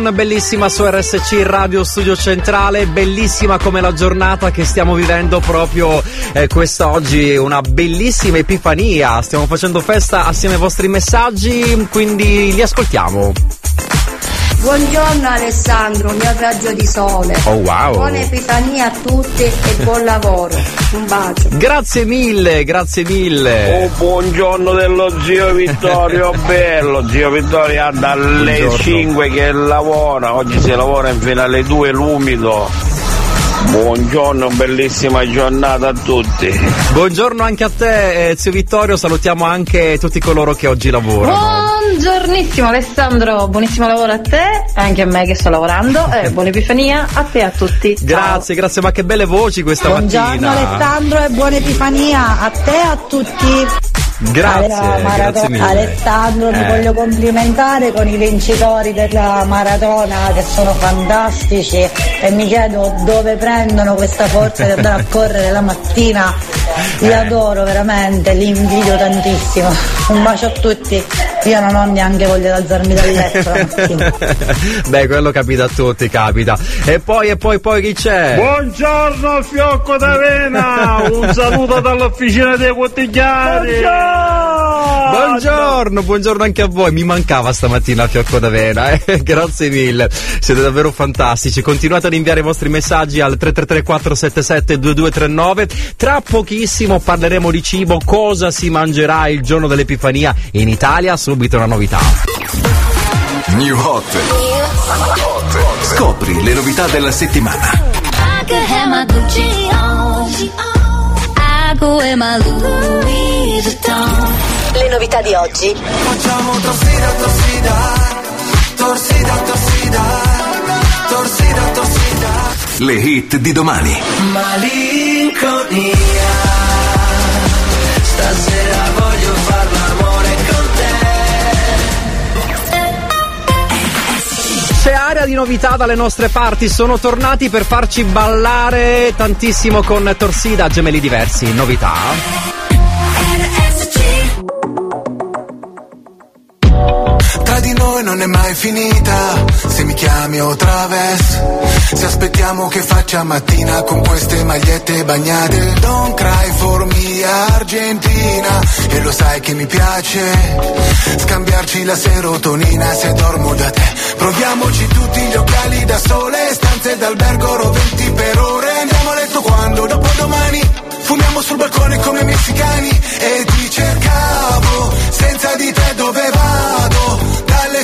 Con bellissima su RSC Radio Studio Centrale, bellissima come la giornata che stiamo vivendo proprio eh, quest'oggi, una bellissima epifania, stiamo facendo festa assieme ai vostri messaggi, quindi li ascoltiamo. Buongiorno Alessandro, mio raggio di sole. Oh wow! Buona Epifania a tutti e buon lavoro. Un bacio. Grazie mille, grazie mille. Oh, buongiorno dello zio Vittorio Bello, zio Vittorio anda alle Buongiorno. 5 che lavora, oggi si lavora fino alle 2 l'umido. Buongiorno, bellissima giornata a tutti. Buongiorno anche a te, eh, zio Vittorio. Salutiamo anche tutti coloro che oggi lavorano. Buongiornissimo Alessandro, buonissimo lavoro a te e anche a me che sto lavorando e buona Epifania a te e a tutti. Ciao. Grazie, grazie, ma che belle voci questa Buongiorno mattina. Alessandro e buona Epifania a te e a tutti. Grazie, Allora, marato- grazie mille. Alessandro, ti Eh. voglio complimentare con i vincitori della maratona che sono fantastici e mi chiedo dove prendono questa forza di andare a correre la mattina. Li Eh. adoro veramente, li invidio tantissimo. Un bacio a tutti. Io non ho neanche voglia di alzarmi dal letto. Beh, quello capita a tutti, capita. E poi, e poi, poi chi c'è? Buongiorno Fiocco d'Avena, un saluto dall'officina dei quotidiani. Buongiorno, buongiorno anche a voi. Mi mancava stamattina Fiocco d'Avena, eh? grazie mille. Siete davvero fantastici. Continuate ad inviare i vostri messaggi al 333 477 2239. Tra pochissimo parleremo di cibo, cosa si mangerà il giorno dell'Epifania in Italia. Subito una novità. New Hot. Scopri le novità della settimana. I could have my Gucci on. I go in my Louis Vuitton. Le novità di oggi. Facciamo torsida, torsida, torsida, torsida, torsida, torsida. Le hit di domani. Malinconia. Stasera voglio far l'amore con C'è area di novità dalle nostre parti, sono tornati per farci ballare tantissimo con Torsida, gemelli diversi. Novità? È mai finita, se mi chiami o traves. Se aspettiamo che faccia mattina con queste magliette bagnate. Don't cry for me Argentina, e lo sai che mi piace. Scambiarci la serotonina se dormo da te. Proviamoci tutti gli occhiali da sole, stanze d'albergo roventi per ore. Andiamo a letto quando? Dopodomani. Fumiamo sul balcone come messicani e ti cercavo, senza di te dove vado?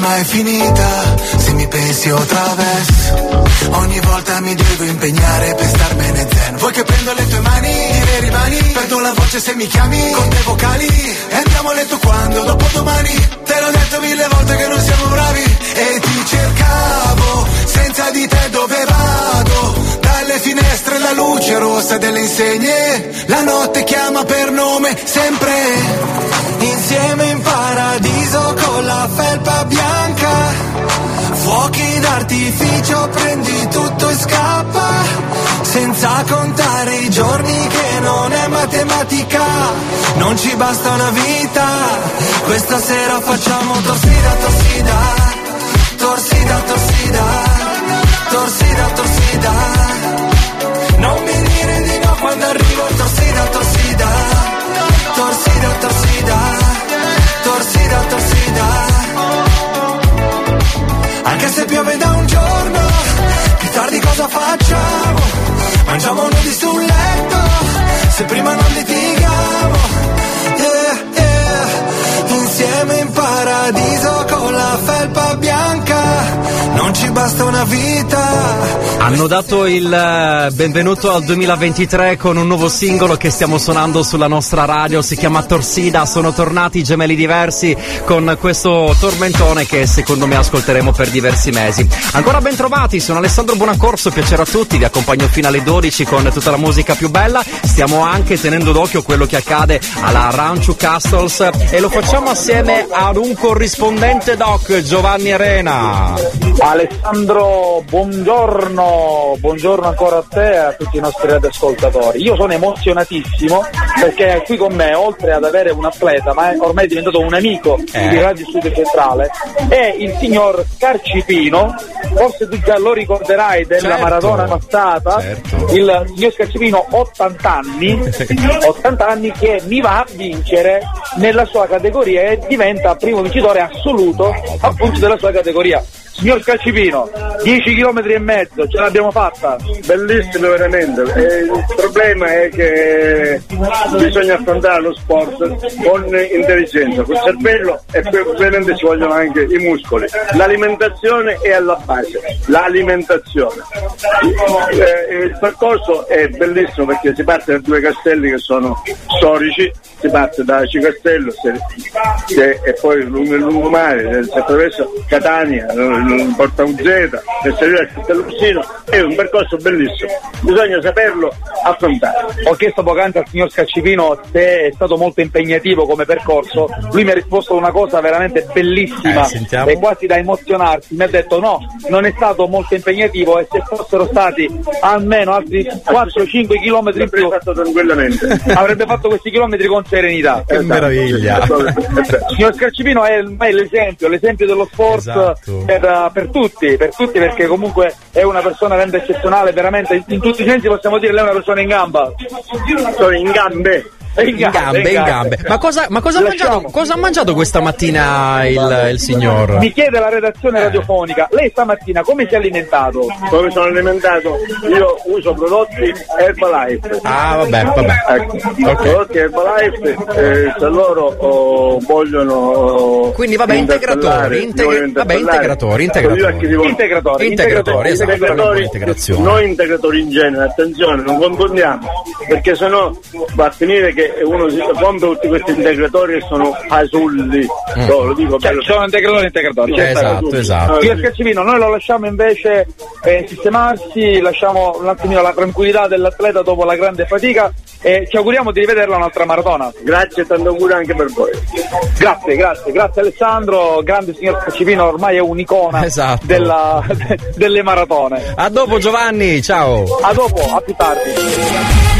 mai finita, se mi pensi o traves. Ogni volta mi devo impegnare per starmene zen. Vuoi che prendo le tue mani, ti le rimani? Perdo la voce se mi chiami, con te vocali. E andiamo a letto quando, dopo domani. Te l'ho detto mille volte che non siamo bravi. E ti cercavo, senza di te dove vado? Dalle finestre la luce rossa delle insegne. La notte chiama per nome, sempre insieme in paradiso con la felpa bianca. Fuochi d'artificio, prendi tutto e scappa, senza contare i giorni che non è matematica, non ci basta una vita, questa sera facciamo torsida, torsida, torsida, torsida, torsida, torsida, non mi dire di no quando arrivo torsida, torsida, torsida, torsida, torsida, torsida. Anche se piove da un giorno, più tardi cosa facciamo? Mangiamo nudi sul letto, se prima non litighiamo. Basta una vita. Hanno dato il eh, benvenuto al 2023 con un nuovo singolo che stiamo suonando sulla nostra radio, si chiama Torsida, sono tornati i gemelli diversi con questo tormentone che secondo me ascolteremo per diversi mesi. Ancora ben trovati, sono Alessandro Buonaccorso, piacere a tutti, vi accompagno fino alle 12 con tutta la musica più bella, stiamo anche tenendo d'occhio quello che accade alla Ranchu Castles e lo facciamo assieme ad un corrispondente doc, Giovanni Arena. Alessandro Alessandro, buongiorno, buongiorno ancora a te e a tutti i nostri radioascoltatori. Io sono emozionatissimo perché qui con me, oltre ad avere un atleta, ma è ormai diventato un amico Eh. di Radio Studio Centrale, è il signor Carcipino, forse tu già lo ricorderai della Certo. maratona passata, il signor Carcipino 80 anni, 80 anni che mi va a vincere nella sua categoria e diventa primo vincitore assoluto appunto della sua categoria. Signor Calcipino, 10 km e mezzo, ce l'abbiamo fatta? Bellissimo veramente, E il problema è che bisogna affrontare lo sport con intelligenza, col cervello e poi ovviamente ci vogliono anche i muscoli. L'alimentazione è alla base, l'alimentazione. Eh, il percorso è bellissimo perché si parte da due castelli che sono storici, si parte da Cicastello se- se- e poi lungo il lungomare, si attraversa Catania, eh, Porta Ugeta, per salire al Castelluccino, è un percorso bellissimo, bisogna saperlo affrontare. Ho chiesto poc'anzi al signor Scacipino se è stato molto impegnativo come percorso, lui mi ha risposto una cosa veramente bellissima Eh, e quasi da emozionarsi, mi ha detto no, non è stato molto impegnativo e se fossero stati almeno altri 4-5 km in più tranquillamente avrebbe fatto questi chilometri con serenità. Che meraviglia. Signor Scacipino è, è l'esempio, l'esempio dello sport Esatto. per, per tutti, per tutti perché comunque è una persona veramente eccezionale, veramente in tutti i sensi possiamo dire lei è una persona in gamba. Sono in gambe. In gambe, in gambe. Ma cosa, ma cosa ha mangiato, cosa ha mangiato questa mattina il, il signor? Mi chiede la redazione radiofonica, lei stamattina come si è alimentato? Come sono alimentato? Io uso prodotti Herbalife. Ah, vabbè, vabbè. Ecco, prodotti Herbalife, eh, se loro oh, vogliono. oh, Quindi, vabbè, integratori, vogliono vabbè, integratori, integratori. io devo- Integratori, Integratori, esatto, integratori, integrazione. non integratori in genere, attenzione, non confondiamo, perché sennò va a finire che uno si compra tutti questi integratori che sono fasulli. Mm. No, lo dico Cioè, bello. sono integratori integratori. Certo. esatto, esatto. Signor Scacipino, noi lo lasciamo invece eh, sistemarsi, lasciamo un attimino la tranquillità dell'atleta dopo la grande fatica e ci auguriamo di rivederla un'altra maratona. Grazie e tanto auguri anche per voi. Grazie, grazie, grazie Alessandro, grande signor Scacipino, ormai è un'icona Esatto. della- delle maratone. A dopo Giovanni, ciao. A dopo, a più tardi.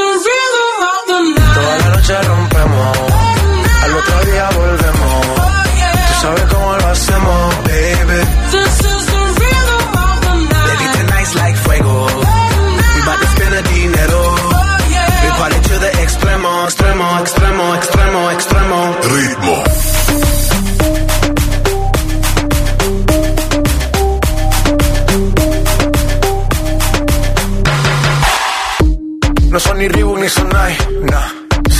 otro día volvemos. Tú sabes cómo lo hacemos, baby. Baby, tonight's like fuego. We bout to spend the dinero. We party to the extremo, extremo, extremo, extremo, extremo. Ritmo. No son ni Reebok ni Sonai, nah.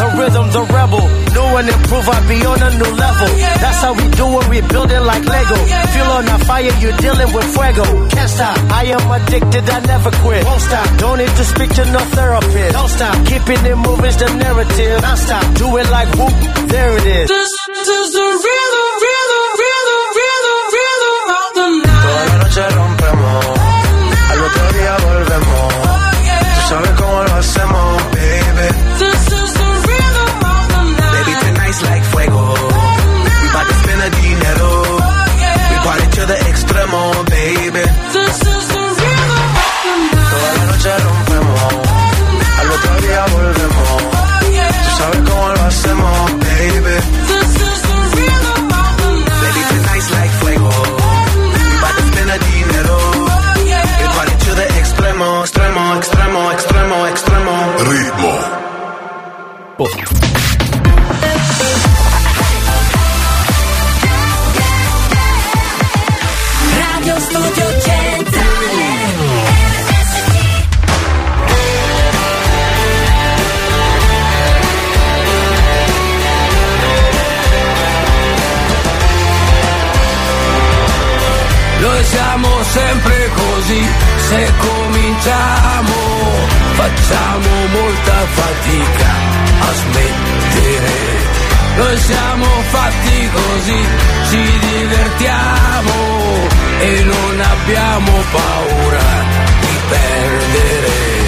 The rhythm's a rebel. New and improve, I be on a new level. That's how we do it, we build it like Lego. Feel on a fire, you're dealing with fuego. Can't stop, I am addicted, I never quit. Won't stop, don't need to speak to no therapist. Don't stop, keeping it moving's the narrative. Non stop, do it like whoop, there it is. This, this the rhythm, rhythm, Radio Studio Centrale. Noi siamo sempre così, se cominciamo facciamo molta fatica a smettere. Noi siamo fatti così, ci divertiamo e non abbiamo paura di perdere.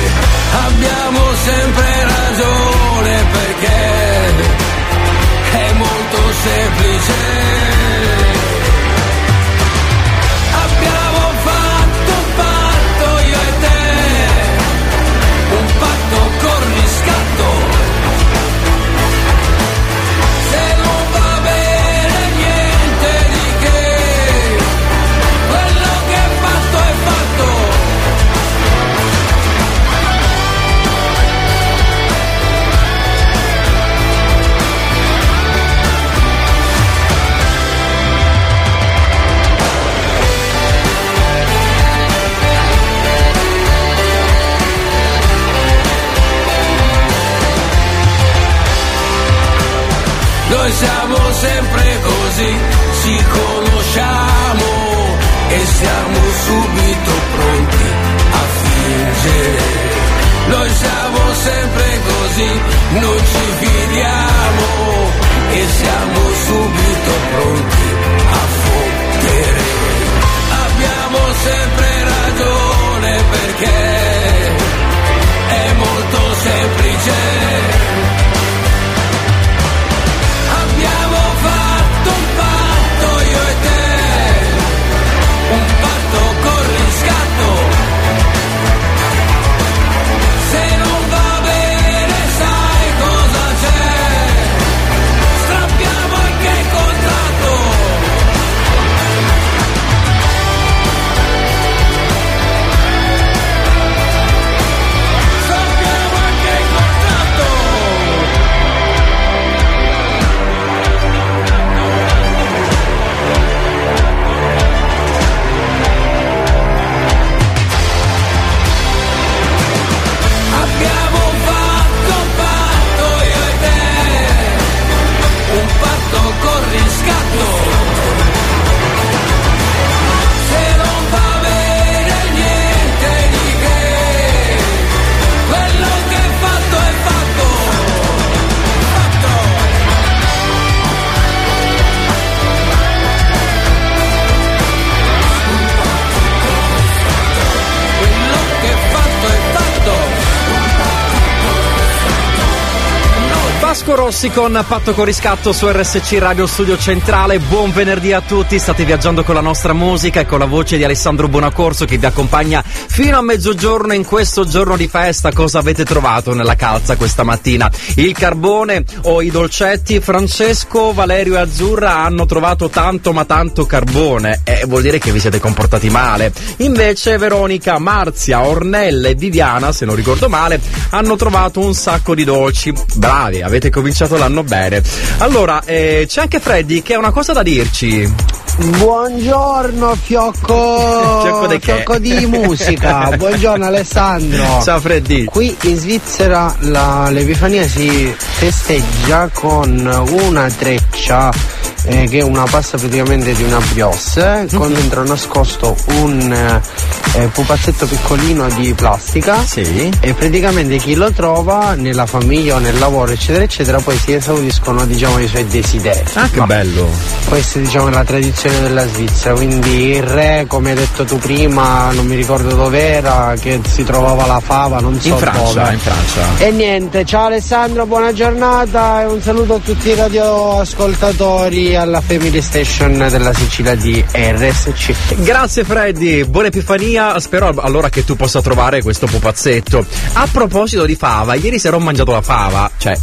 Rossi con Patto con riscatto su RSC Radio Studio Centrale. Buon venerdì a tutti. State viaggiando con la nostra musica e con la voce di Alessandro Buonacorso che vi accompagna fino a mezzogiorno in questo giorno di festa. Cosa avete trovato nella calza questa mattina? Il carbone o i dolcetti? Francesco, Valerio e Azzurra hanno trovato tanto ma tanto carbone. E vuol dire che vi siete comportati male. Invece Veronica, Marzia, Ornella e Viviana, se non ricordo male, hanno trovato un sacco di dolci. Bravi, avete cominciato l'anno bene. Allora, eh, c'è anche Freddy che ha una cosa da dirci. Buongiorno fiocco, Fiocco di che? fiocco di musica, buongiorno Alessandro. Ciao Freddy. Qui in Svizzera la- l'Epifania si festeggia con una treccia eh, che è una pasta praticamente di una brioche Mhm. con dentro nascosto un eh, pupazzetto piccolino di plastica e praticamente chi lo trova nella famiglia o nel lavoro eccetera eccetera poi si esaudiscono diciamo i suoi desideri. Ah, che bello. Questa diciamo, è la tradizione della Svizzera, quindi il re, come hai detto tu prima, non mi ricordo dove era, che si trovava la fava, non so In Francia, dove. in Francia. E niente, ciao Alessandro, buona giornata e un saluto a tutti i radioascoltatori alla Family Station della Sicilia di RSC. Grazie Freddy, buona Epifania, spero allora che tu possa trovare questo pupazzetto. A proposito di fava, ieri sera ho mangiato la fava, cioè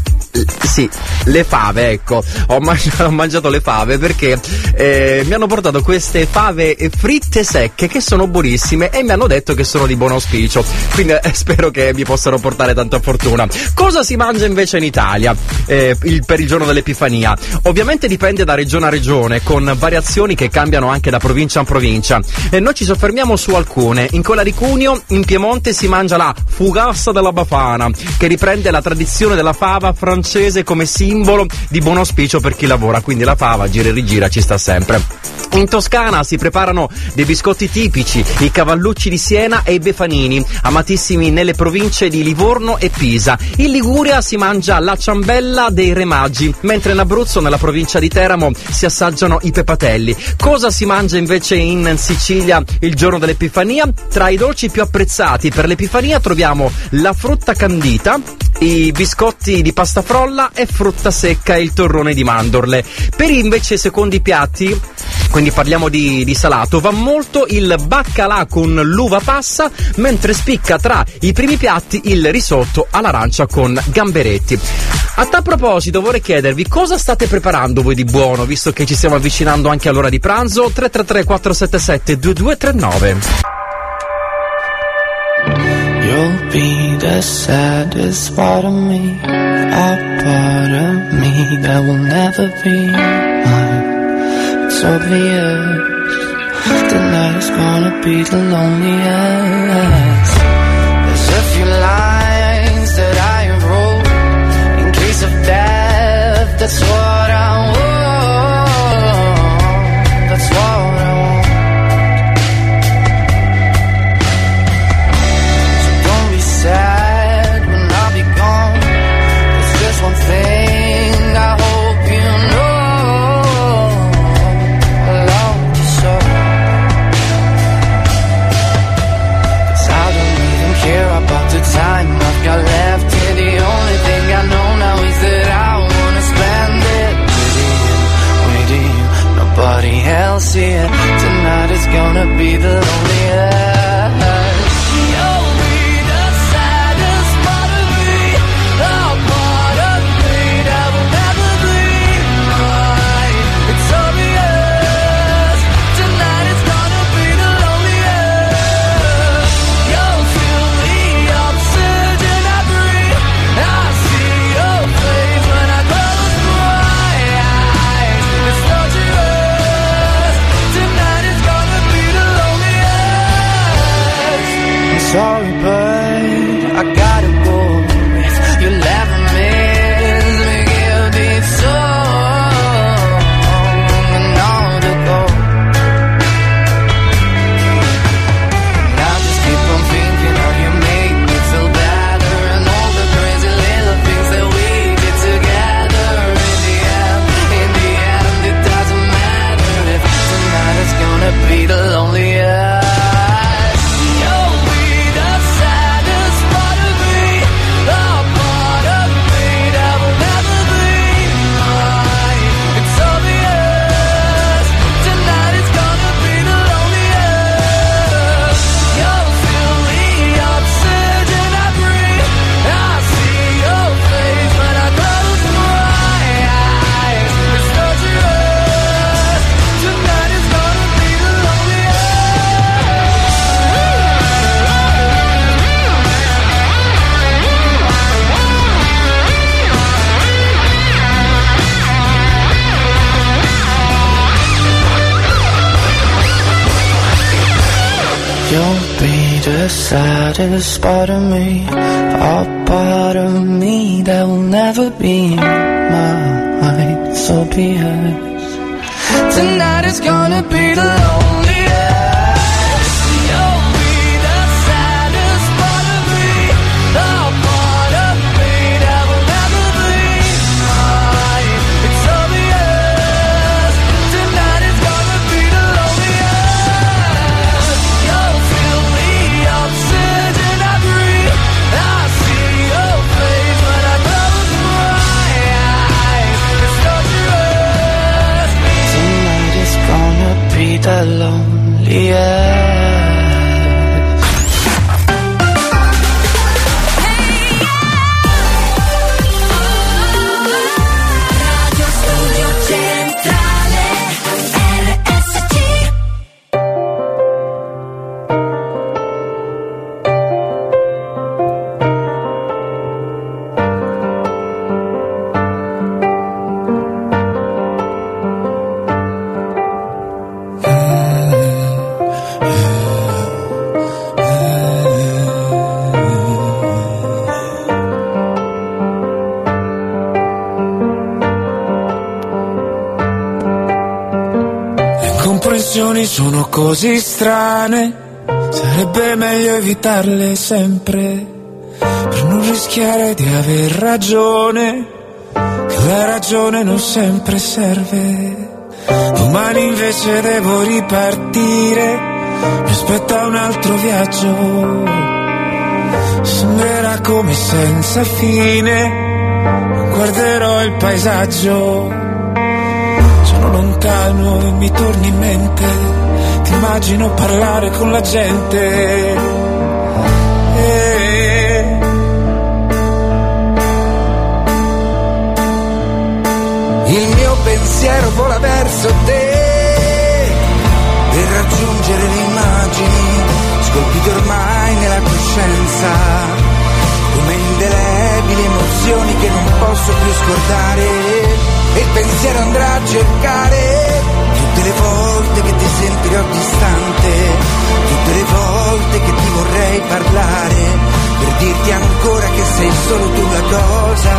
sì, le fave, ecco, ho, mangi- ho mangiato le fave perché eh, mi hanno portato queste fave fritte secche che sono buonissime e mi hanno detto che sono di buon auspicio, quindi eh, spero che mi possano portare tanta fortuna. Cosa si mangia invece in Italia eh, il- per il giorno dell'Epifania? Ovviamente dipende da regione a regione, con variazioni che cambiano anche da provincia a provincia. E noi ci soffermiamo su alcune. In quella di Cuneo, in Piemonte, si mangia la fugassa della Bafana, che riprende la tradizione della fava francese come simbolo di buon auspicio per chi lavora. Quindi la fava gira e rigira ci sta sempre. In Toscana si preparano dei biscotti tipici, i cavallucci di Siena e i befanini, amatissimi nelle province di Livorno e Pisa. In Liguria si mangia la ciambella dei remaggi, mentre in Abruzzo, nella provincia di Teramo, si assaggiano i pepatelli. Cosa si mangia invece in Sicilia il giorno dell'Epifania? Tra i dolci più apprezzati per l'Epifania troviamo la frutta candita, i biscotti di pasta frolla e frutta secca e il torrone di mandorle. Per invece i secondi piatti, quindi parliamo di, di salato, va molto il baccalà con l'uva passa, mentre spicca tra i primi piatti il risotto all'arancia con gamberetti. A tal proposito vorrei chiedervi cosa state preparando voi di buono, visto che ci stiamo avvicinando anche all'ora di pranzo, 333 477 2239. You'll be the saddest part of me, a part of me that will never be mine. It's obvious tonight's gonna be the loneliest. There's a few lines that I wrote in case of death. That's what the saddest part of me, a part of me that will never be mine. So be it. Tonight is gonna be the loneliest. Così strane, sarebbe meglio evitarle sempre, per non rischiare di aver ragione, che la ragione non sempre serve. Domani invece devo ripartire, mi aspetta un altro viaggio, sembrerà come senza fine, guarderò il paesaggio. Sono lontano e mi torni in mente, ti immagino parlare con la gente. Eh. Il mio pensiero vola verso te per raggiungere le immagini scolpite ormai nella coscienza come indelebili emozioni che non posso più scordare e il pensiero andrà a cercare tutte le volte che ti sentirò distante tutte le volte che ti vorrei parlare per dirti ancora che sei solo tu la cosa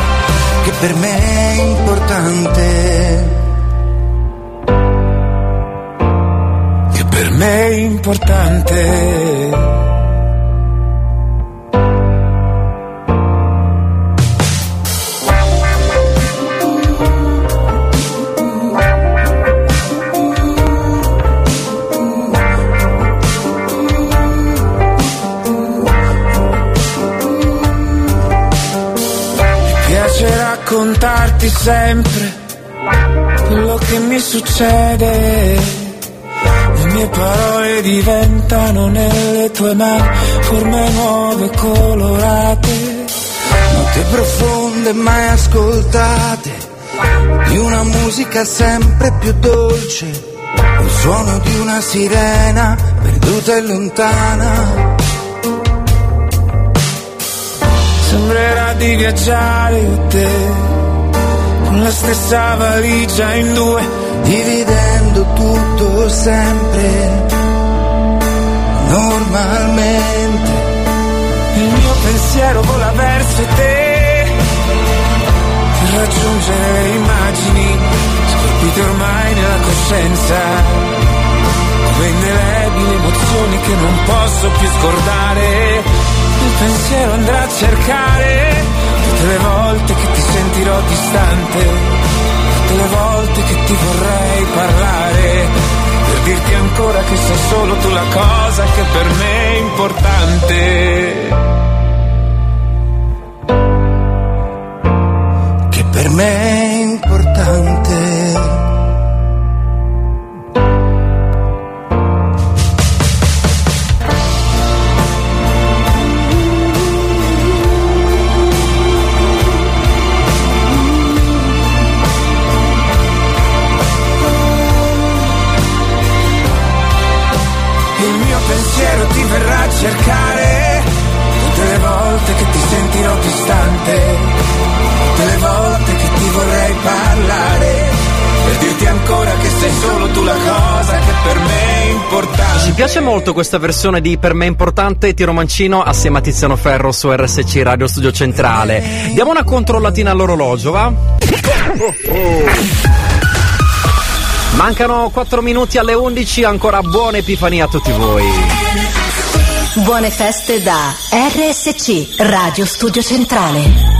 che per me è importante che per me è importante. Sempre quello che mi succede. Le mie parole diventano nelle tue mani forme nuove colorate. note profonde mai ascoltate di una musica sempre più dolce il suono di una sirena perduta e lontana Sembrerà di viaggiare e te la stessa valigia in due, dividendo tutto sempre. Normalmente il mio pensiero vola verso te. Per raggiungere le immagini scolpite ormai nella coscienza. Come indelebili emozioni che non posso più scordare. Il pensiero andrà a cercare tutte le volte che ti sentirò distante tutte le volte che ti vorrei parlare per dirti ancora che sei solo tu la cosa che per me è importante. Che per me è importante tu la cosa che per me è importante. Ci piace molto questa versione di Per me è importante Tiro Mancino assieme a Tiziano Ferro su RSC Radio Studio Centrale. Diamo una controllatina all'orologio, va? Oh, oh. Mancano 4 minuti alle 11, ancora buona epifania a tutti voi. Buone feste da RSC, Radio Studio Centrale.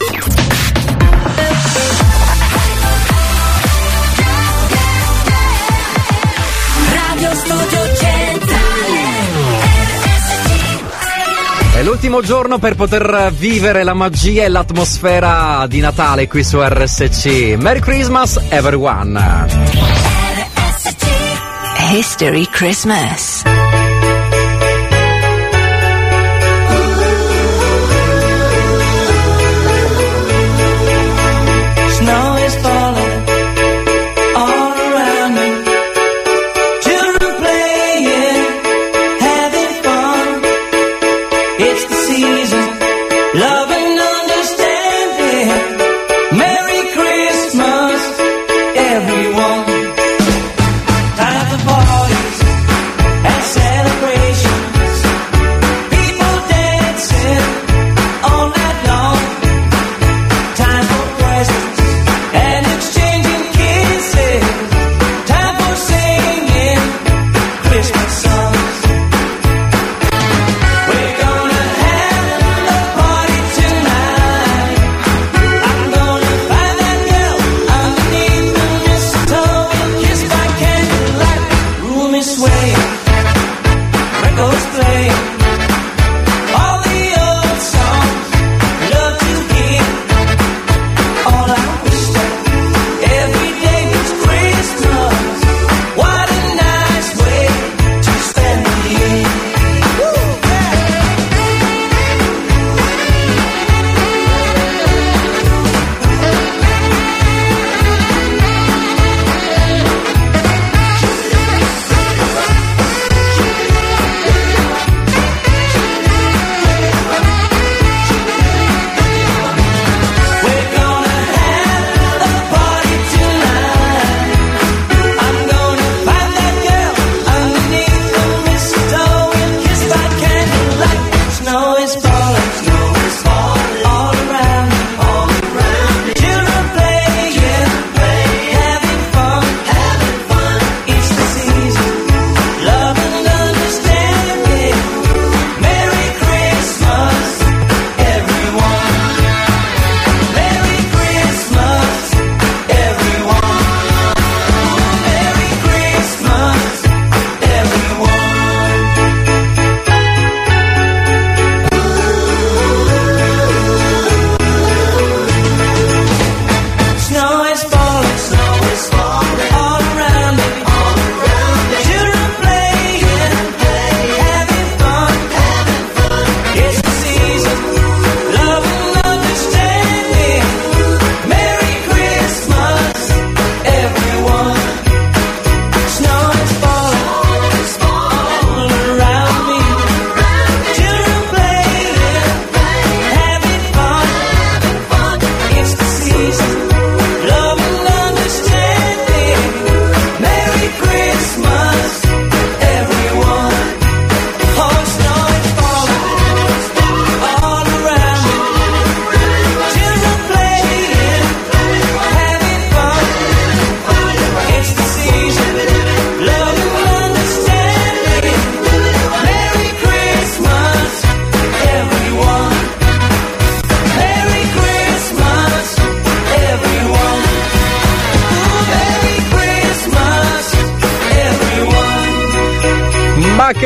L'ultimo giorno per poter vivere la magia e l'atmosfera di Natale qui su RSC. Merry Christmas everyone! History Christmas.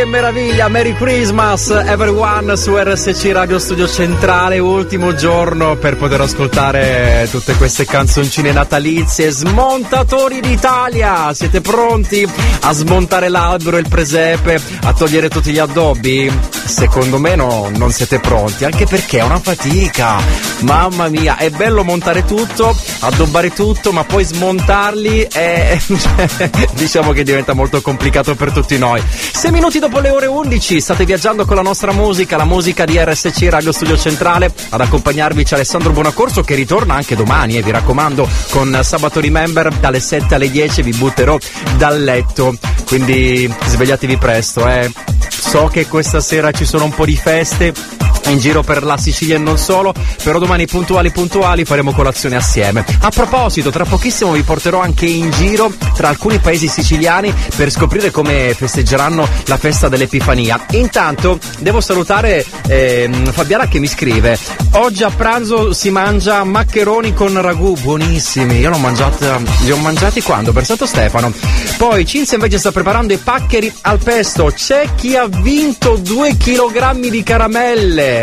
Meraviglia! Merry Christmas everyone su RSC Radio Studio Centrale, ultimo giorno per poter ascoltare tutte queste canzoncine natalizie. Smontatori d'Italia! Siete pronti a smontare l'albero e il presepe, a togliere tutti gli addobbi? Secondo me no, non siete pronti, anche perché è una fatica. Mamma mia, è bello montare tutto, addobbare tutto, ma poi smontarli è diciamo che diventa molto complicato per tutti noi. Sei minuti dopo le ore 11 state viaggiando con la nostra musica, la musica di RSC Radio Studio Centrale. Ad accompagnarvi c'è Alessandro Buonacorso che ritorna anche domani e vi raccomando con Sabato Remember dalle 7 alle 10 vi butterò dal letto. Quindi svegliatevi presto, eh. So che questa sera ci sono un po' di feste in giro per la Sicilia e non solo, però domani puntuali puntuali faremo colazione assieme. A proposito, tra pochissimo vi porterò anche in giro tra alcuni paesi siciliani per scoprire come festeggeranno la festa dell'Epifania. Intanto devo salutare ehm, Fabiana che mi scrive: Oggi a pranzo si mangia maccheroni con ragù, buonissimi. Io l'ho mangiata, li ho mangiati quando? Per Santo Stefano. Poi Cinzia invece sta preparando i paccheri al pesto. C'è chi ha vinto 2 kg di caramelle.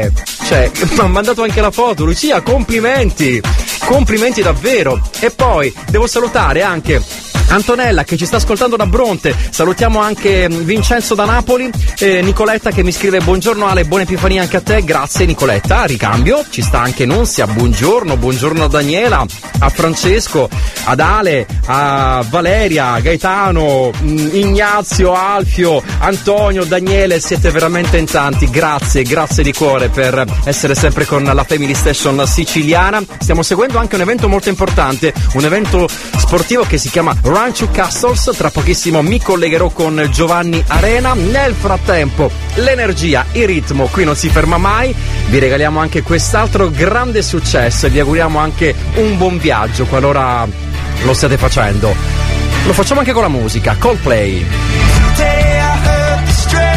Cioè, mi ha mandato anche la foto. Lucia, complimenti! Complimenti davvero! E poi devo salutare anche Antonella che ci sta ascoltando da Bronte, salutiamo anche mm, Vincenzo da Napoli, eh, Nicoletta che mi scrive buongiorno Ale, buona Epifania anche a te, grazie Nicoletta, ricambio, ci sta anche Nunzia, buongiorno, buongiorno a Daniela, a Francesco, ad Ale, a Valeria, Gaetano, mm, Ignazio, Alfio, Antonio, Daniele, siete veramente in tanti, grazie, grazie di cuore per essere sempre con la Family Station siciliana, stiamo seguendo anche un evento molto importante, un evento sportivo che si chiama Rancho Castles. Tra pochissimo mi collegherò con Giovanni Arena. Nel frattempo, l'energia, il ritmo qui non si ferma mai. Vi regaliamo anche quest'altro grande successo e vi auguriamo anche un buon viaggio qualora lo stiate facendo. Lo facciamo anche con la musica, Coldplay. Today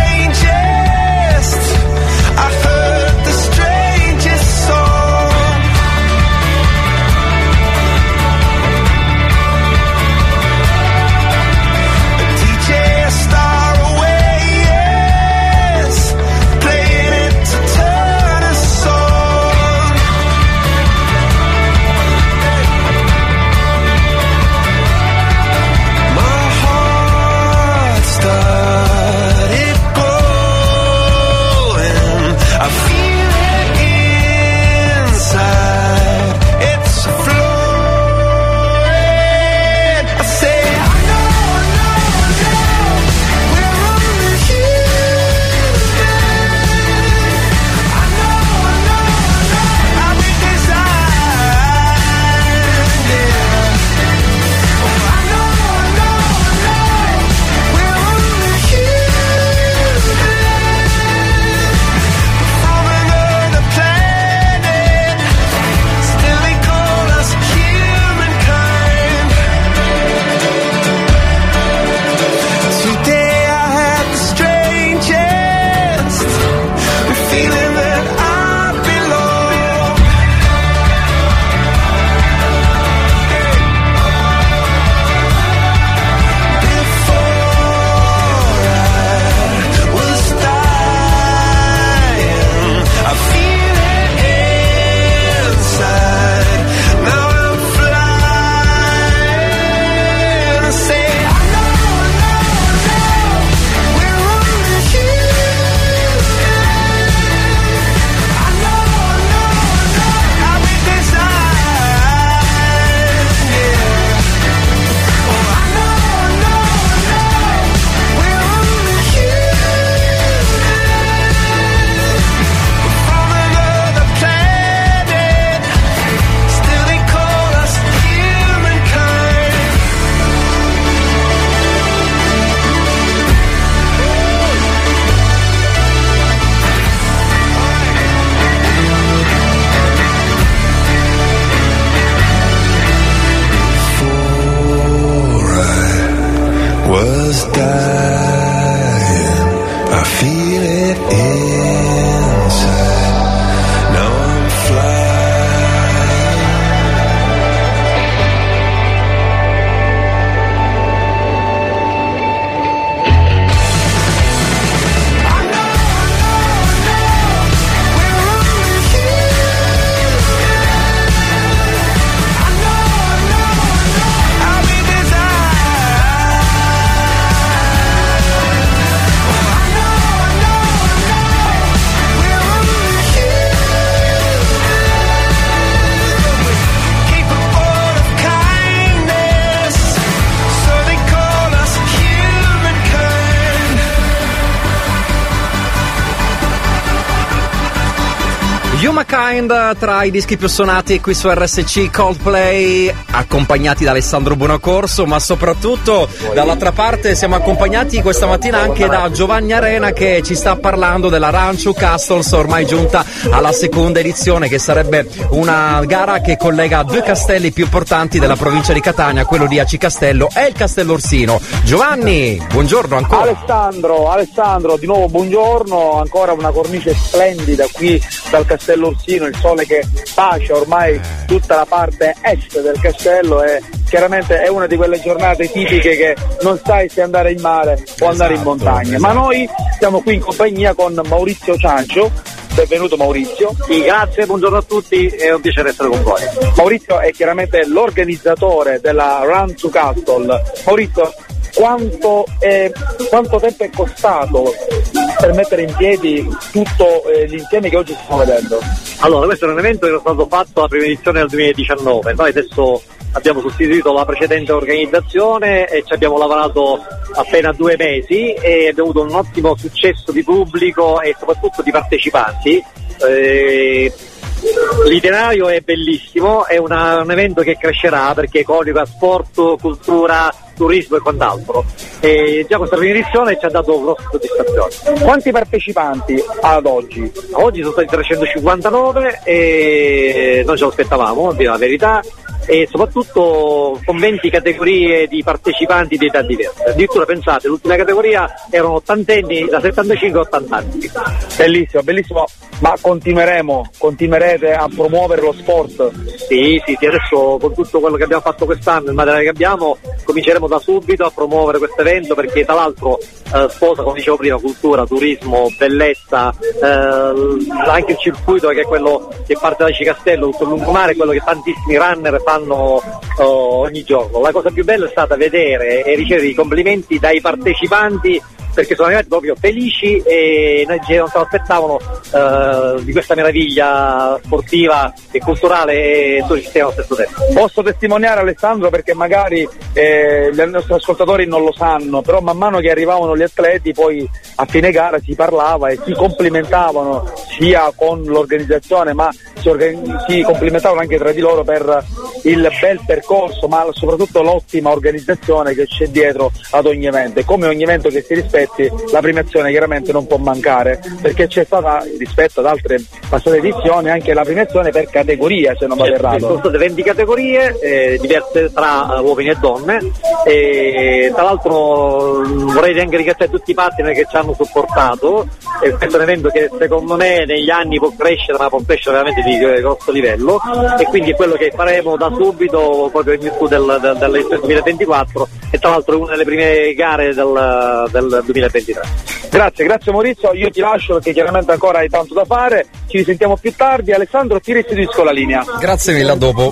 Kind tra i dischi più suonati qui su RSC Coldplay, accompagnati da Alessandro Buonacorso, ma soprattutto dall'altra parte siamo accompagnati questa mattina anche da Giovanni Arena che ci sta parlando della Rancho Castles, ormai giunta alla seconda edizione, che sarebbe una gara che collega due castelli più importanti della provincia di Catania, quello di Aci Castello e il Castello Orsino. Giovanni, buongiorno ancora. Alessandro, Alessandro, di nuovo buongiorno, ancora una cornice splendida qui dal castello Orsino, il sole che bacia ormai tutta la parte est del castello e chiaramente è una di quelle giornate tipiche che non sai se andare in mare o andare in montagna. Ma noi siamo qui in compagnia con Maurizio Ciancio. Benvenuto Maurizio. Sì, grazie, buongiorno a tutti, è un piacere essere con voi. Maurizio è chiaramente l'organizzatore della Run to Castle. Maurizio, quanto, è- quanto tempo è costato per mettere in piedi tutto eh, l'insieme che oggi stiamo vedendo? Allora, questo è un evento che era stato fatto la prima edizione nel 2019, noi adesso abbiamo sostituito la precedente organizzazione e ci abbiamo lavorato appena due mesi e abbiamo avuto un ottimo successo di pubblico e soprattutto di partecipanti. Eh, L'itinerario è bellissimo, è una- un evento che crescerà perché coniuga sport, cultura, turismo e quant'altro. E già questa prima edizione ci ha dato grosse soddisfazioni. Quanti partecipanti ad oggi? Oggi sono stati 359 e noi ce lo aspettavamo, a dire la verità, e soprattutto con 20 categorie di partecipanti di età diverse. Addirittura pensate, l'ultima categoria erano ottantenni da 75 a 80 anni. Bellissimo, bellissimo. Ma continueremo, continuerete a promuovere lo sport? Sì, sì, sì, adesso con tutto quello che abbiamo fatto quest'anno, il materiale che abbiamo, cominceremo da subito a promuovere questo evento perché tra l'altro eh, sposa, come dicevo prima, cultura, turismo, bellezza, eh, anche il circuito che è quello che parte da Cicastello, tutto il lungomare, è quello che tantissimi runner fanno eh, ogni giorno. La cosa più bella è stata vedere e ricevere i complimenti dai partecipanti perché sono arrivati proprio felici e non se lo aspettavano eh, di questa meraviglia sportiva e culturale e turistica allo stesso tempo. Posso testimoniare Alessandro perché magari eh, i nostri ascoltatori non lo sanno, però man mano che arrivavano gli atleti poi a fine gara si parlava e si complimentavano sia con l'organizzazione ma si, organi- si complimentavano anche tra di loro per il bel percorso ma soprattutto l'ottima organizzazione che c'è dietro ad ogni evento e come ogni evento che si rispetti la premiazione chiaramente non può mancare perché c'è stata rispetto ad altre passate edizioni anche la premiazione per categoria se non vado Certo, ci sono errato. state 20 categorie, eh, diverse tra uomini e donne e tra l'altro vorrei anche ringraziare tutti i partner che ci hanno supportato e questo è un evento che secondo me negli anni può crescere ma può crescere veramente di eh, grosso livello e quindi è quello che faremo da subito proprio in virtù del, del, dell'edizione 2024 e tra l'altro è una delle prime gare del, del 2023. Grazie, grazie Maurizio, io ti lascio perché chiaramente ancora hai tanto da fare, ci risentiamo più tardi, Alessandro ti restituisco la linea. Grazie mille, a dopo.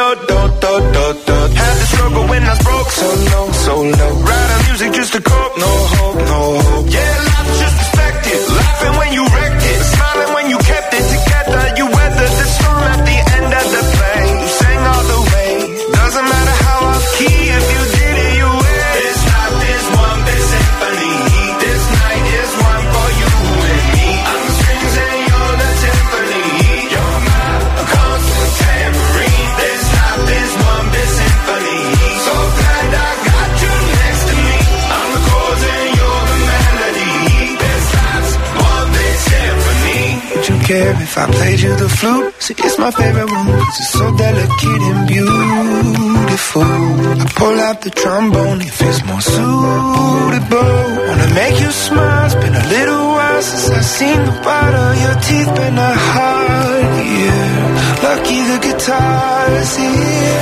Solace in teeth, been a hard year. Lucky the guitar's here.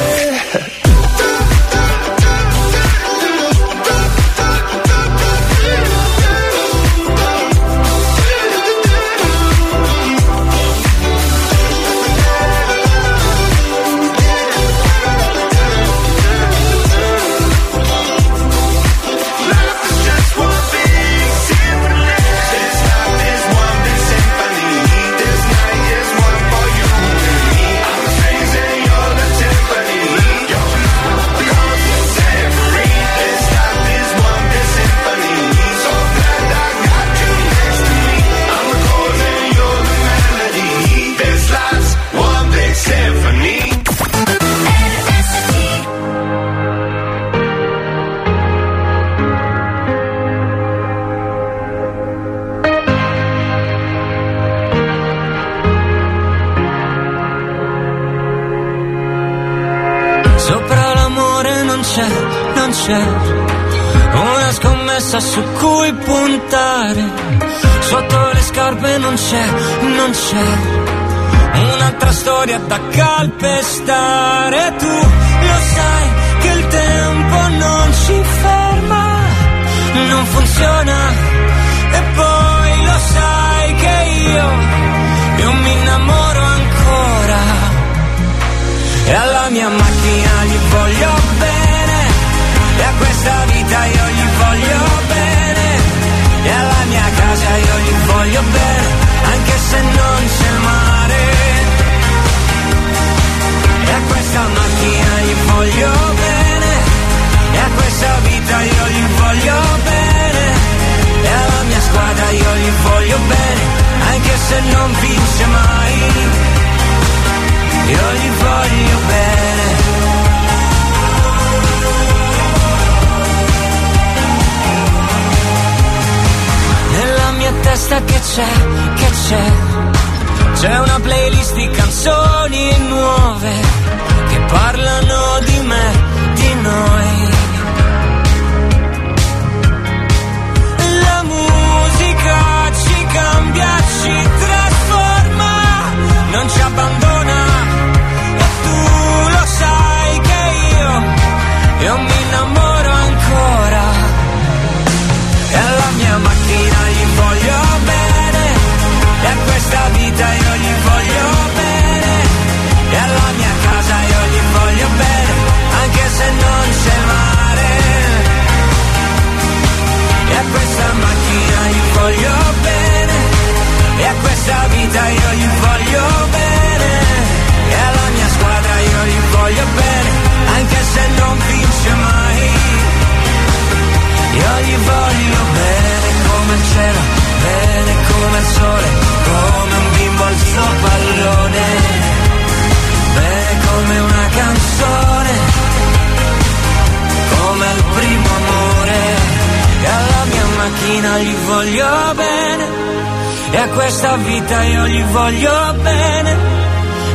voglio bene.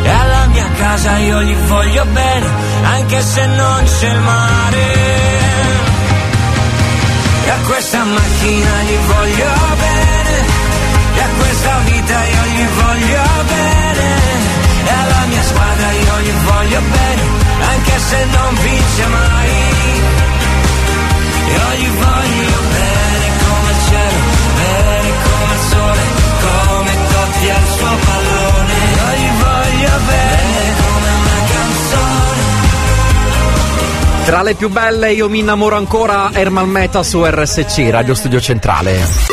E alla mia casa io gli voglio bene anche se non c'è il mare. E a questa macchina gli voglio bene. E a questa vita io gli voglio bene. E alla mia squadra io gli voglio bene anche se non vince mai. Io gli voglio bene. Tra le più belle io mi innamoro ancora Ermal Meta su RSC Radio Studio Centrale.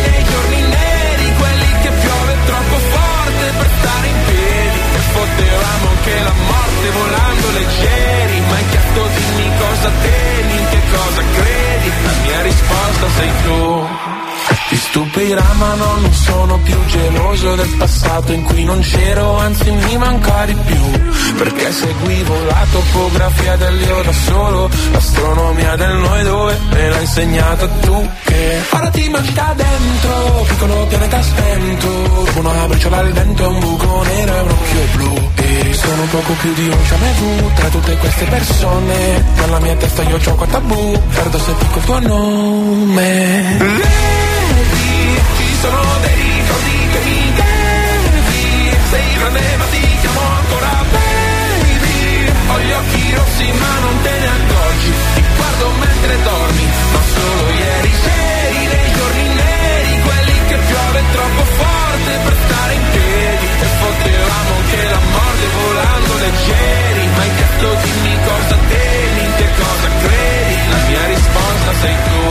cosa temi, in che cosa credi? La mia risposta sei tu ti stupirà ma no, non sono più geloso del passato in cui non c'ero, anzi mi manca di più. Perché seguivo la topografia dell'io da solo, l'astronomia del noi dove me l'hai insegnata tu. Che ora ti manca dentro, piccolo pianeta spento, una briciola al vento, un buco nero e un occhio blu. E sono poco più di un jamais vu tra tutte queste persone. Nella mia testa io ho quattro tabù, perdo se dico il tuo nome. Vedi, ci sono dei ricordi che mi devi Sei grande ma ti chiamo ancora baby Ho gli occhi rossi ma non te ne accorgi Ti guardo mentre dormi Ma solo ieri c'eri nei giorni neri Quelli che piove troppo forte per stare in piedi E potevamo anche la morte volando leggeri Ma hai chiesto dimmi cosa temi, in che cosa credi? La mia risposta sei tu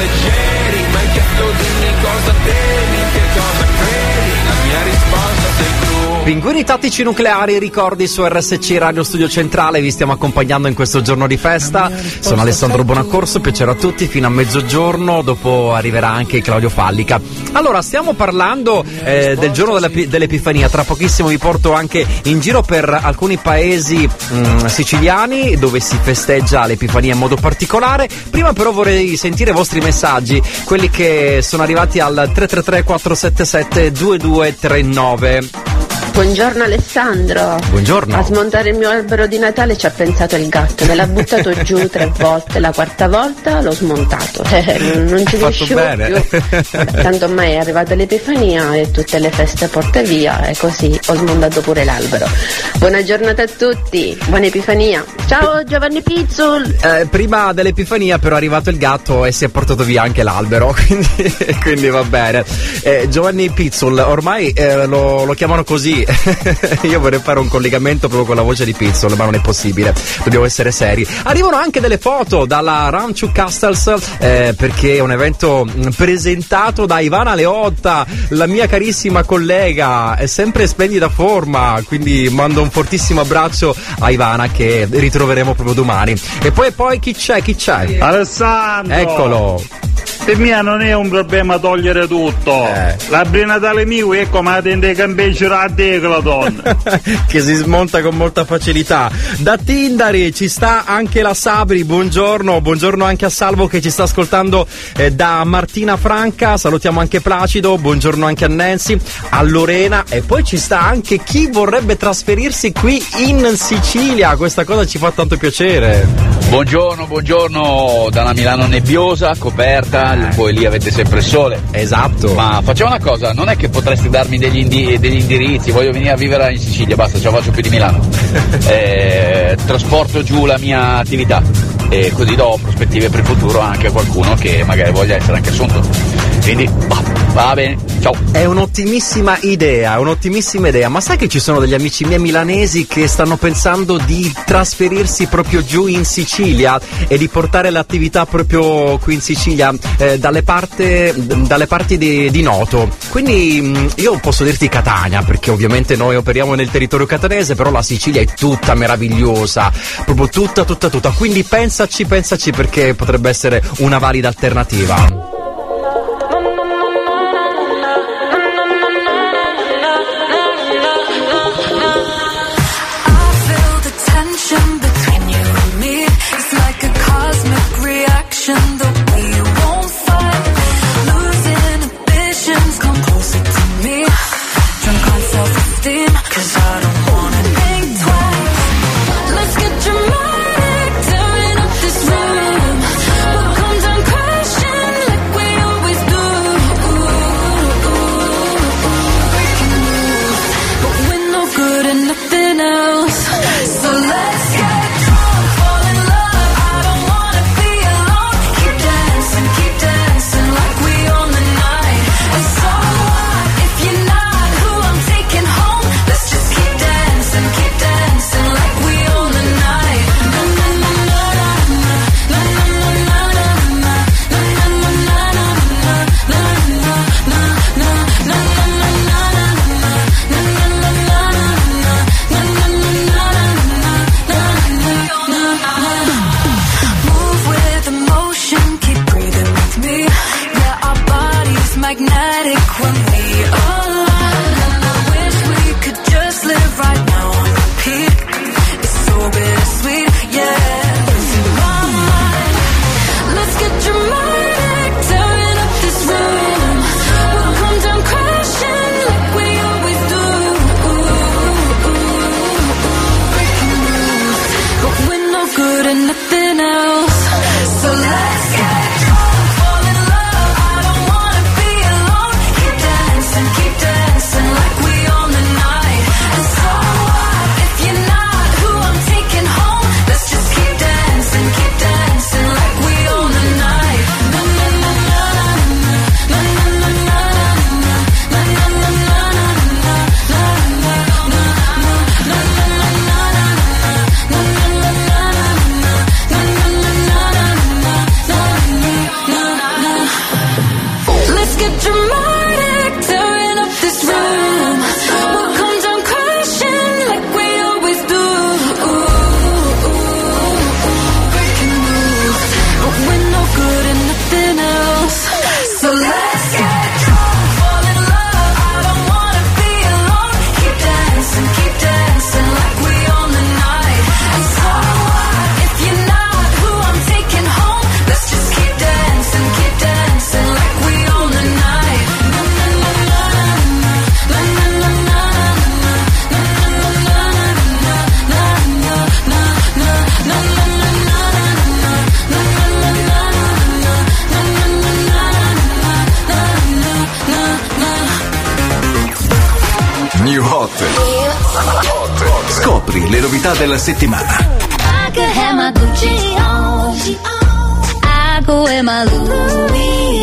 leggeri Ma hai chiesto dimmi Pinguini tattici nucleari, ricordi su RSC Radio Studio Centrale, vi stiamo accompagnando in questo giorno di festa. Sono Alessandro Bonaccorso, piacere a tutti, fino a mezzogiorno, dopo arriverà anche Claudio Fallica. Allora, stiamo parlando eh, del giorno dell'Epi- dell'Epifania, tra pochissimo vi porto anche in giro per alcuni paesi mm, siciliani dove si festeggia l'Epifania in modo particolare. Prima però vorrei sentire i vostri messaggi, quelli che sono arrivati al 333 477 2239. Buongiorno Alessandro. Buongiorno. A smontare il mio albero di Natale ci ha pensato il gatto, me l'ha buttato giù tre volte, la quarta volta l'ho smontato. Eh, non- ci riuscivo più. Tanto ormai è arrivata l'Epifania e tutte le feste porte via e così ho smontato pure l'albero. Buona giornata a tutti, buona Epifania. Ciao Giovanni Pizzul. Eh, prima dell'Epifania però è arrivato il gatto e si è portato via anche l'albero, quindi, quindi va bene. Eh, Giovanni Pizzul, ormai eh, lo, lo chiamano così. Io vorrei fare un collegamento proprio con la voce di Pizzul, ma non è possibile. Dobbiamo essere seri. Arrivano anche delle foto dalla Ranchu Castles eh, perché è un evento mh, presentato da Ivana Leotta, la mia carissima collega, è sempre in splendida forma, quindi mando un fortissimo abbraccio a Ivana che ritroveremo proprio domani. E poi, poi chi c'è? Chi c'è? Alessandro! Eccolo! Per me non è un problema togliere tutto. Eh. La Natale mio è come la tende campeggi a la donna. che si smonta con molta facilità. Da Tindari ci sta anche la Sabri, buongiorno, buongiorno anche a Salvo che ci sta ascoltando eh, da Martina Franca, salutiamo anche Placido, buongiorno anche a Nancy, a Lorena e poi ci sta anche chi vorrebbe trasferirsi qui in Sicilia, questa cosa ci fa tanto piacere. Buongiorno, buongiorno dalla Milano nebbiosa, coperta Italia, voi lì avete sempre il sole. Esatto. Ma facciamo una cosa, non è che potresti darmi degli, indi- degli indirizzi, voglio venire a vivere in Sicilia, basta, ce la faccio più di Milano. Eh, trasporto giù la mia attività e così do prospettive per il futuro anche a qualcuno che magari voglia essere anche assunto. Quindi va, va bene, ciao. È un'ottimissima idea, un'ottimissima idea, ma sai che ci sono degli amici miei milanesi che stanno pensando di trasferirsi proprio giù in Sicilia e di portare l'attività proprio qui in Sicilia eh, dalle, parte- dalle parti di, di Noto. Quindi mh, io posso dirti Catania, perché ovviamente noi operiamo nel territorio catanese, però la Sicilia è tutta meravigliosa, proprio tutta, tutta, tutta. Quindi pensaci, pensaci perché potrebbe essere una valida alternativa.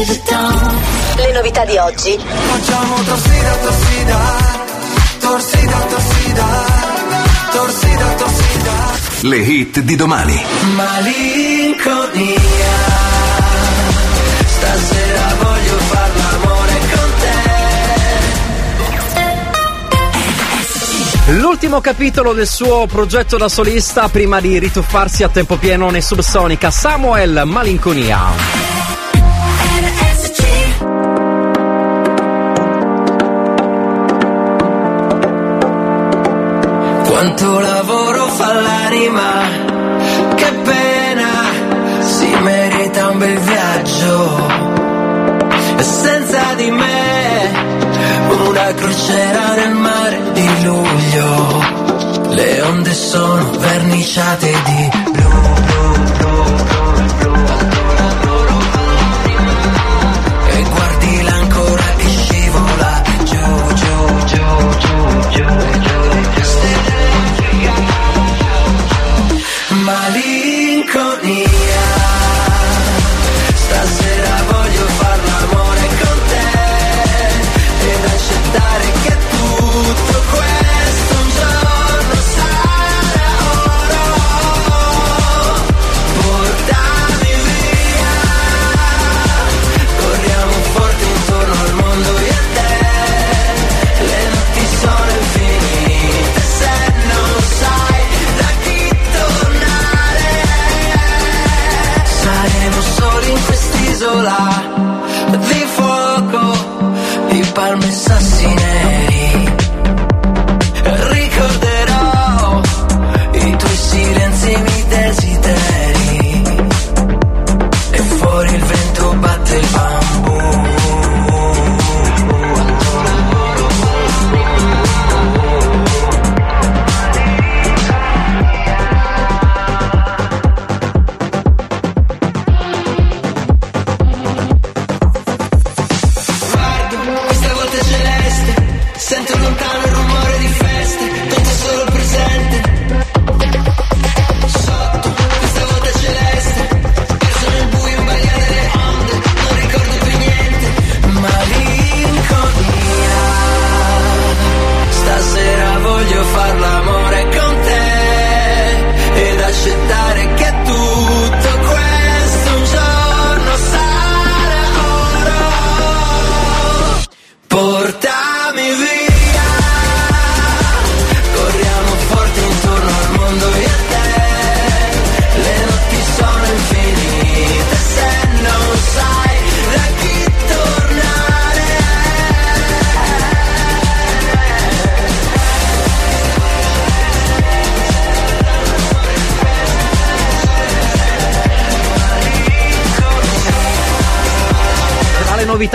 Vuitton. Le novità di oggi. Facciamo torsida, torsida, torsida, torsida, torsida, torsida. Le hit di domani. Malinconia. Stasera voglio L'ultimo capitolo del suo progetto da solista prima di rituffarsi a tempo pieno nei Subsonica, Samuel Malinconia. Quanto lavoro fa l'anima, che pena, si merita un bel viaggio. E senza di me, una crociera nel mare di luglio. Le onde sono verniciate di blu. The question.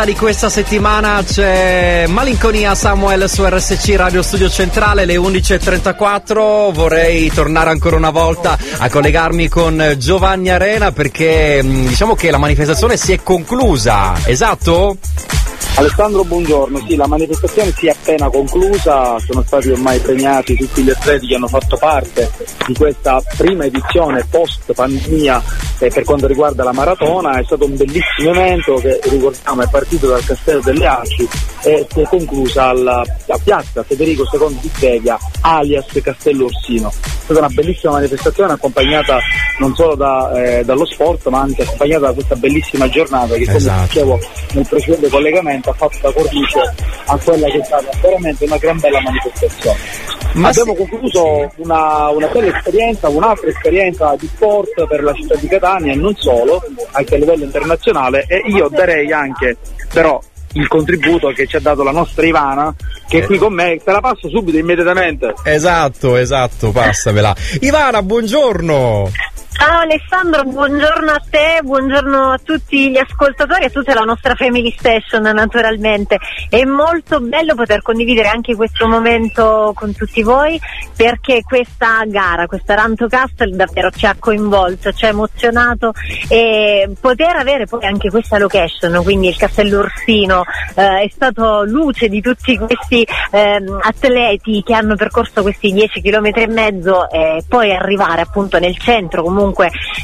Novità di questa settimana c'è Malinconia Samuel su RSC Radio Studio Centrale alle 11.34. Vorrei tornare ancora una volta a collegarmi con Giovanni Arena perché mh, diciamo che la manifestazione si è conclusa, esatto? Alessandro, buongiorno. Sì, la manifestazione si è appena conclusa, sono stati ormai premiati tutti gli atleti che hanno fatto parte di questa prima edizione post pandemia eh, per quanto riguarda la maratona. È stato un bellissimo evento che ricordiamo è partito dal Castello delle Alci e si è conclusa alla, a piazza Federico II di Sveglia, alias Castello Orsino. È stata una bellissima manifestazione accompagnata non solo da, eh, dallo sport ma anche accompagnata da questa bellissima giornata che come Esatto. dicevo nel precedente collegamento ha fatto da cornice a quella che è stata veramente una gran bella manifestazione. Ma Abbiamo concluso una, una bella esperienza, un'altra esperienza di sport per la città di Catania e non solo, anche a livello internazionale e io darei anche però il contributo che ci ha dato la nostra Ivana che è qui con me, te la passo subito immediatamente. Esatto, esatto, passamela. Ivana, buongiorno! Ciao Alessandro, buongiorno a te, buongiorno a tutti gli ascoltatori e a tutta la nostra Family Station naturalmente. È molto bello poter condividere anche questo momento con tutti voi perché questa gara, questa Ranto Castle davvero ci ha coinvolto, ci ha emozionato e poter avere poi anche questa location, quindi il Castello Orsino, eh, è stato luce di tutti questi ehm, atleti che hanno percorso questi 10 km e mezzo e poi arrivare appunto nel centro comunque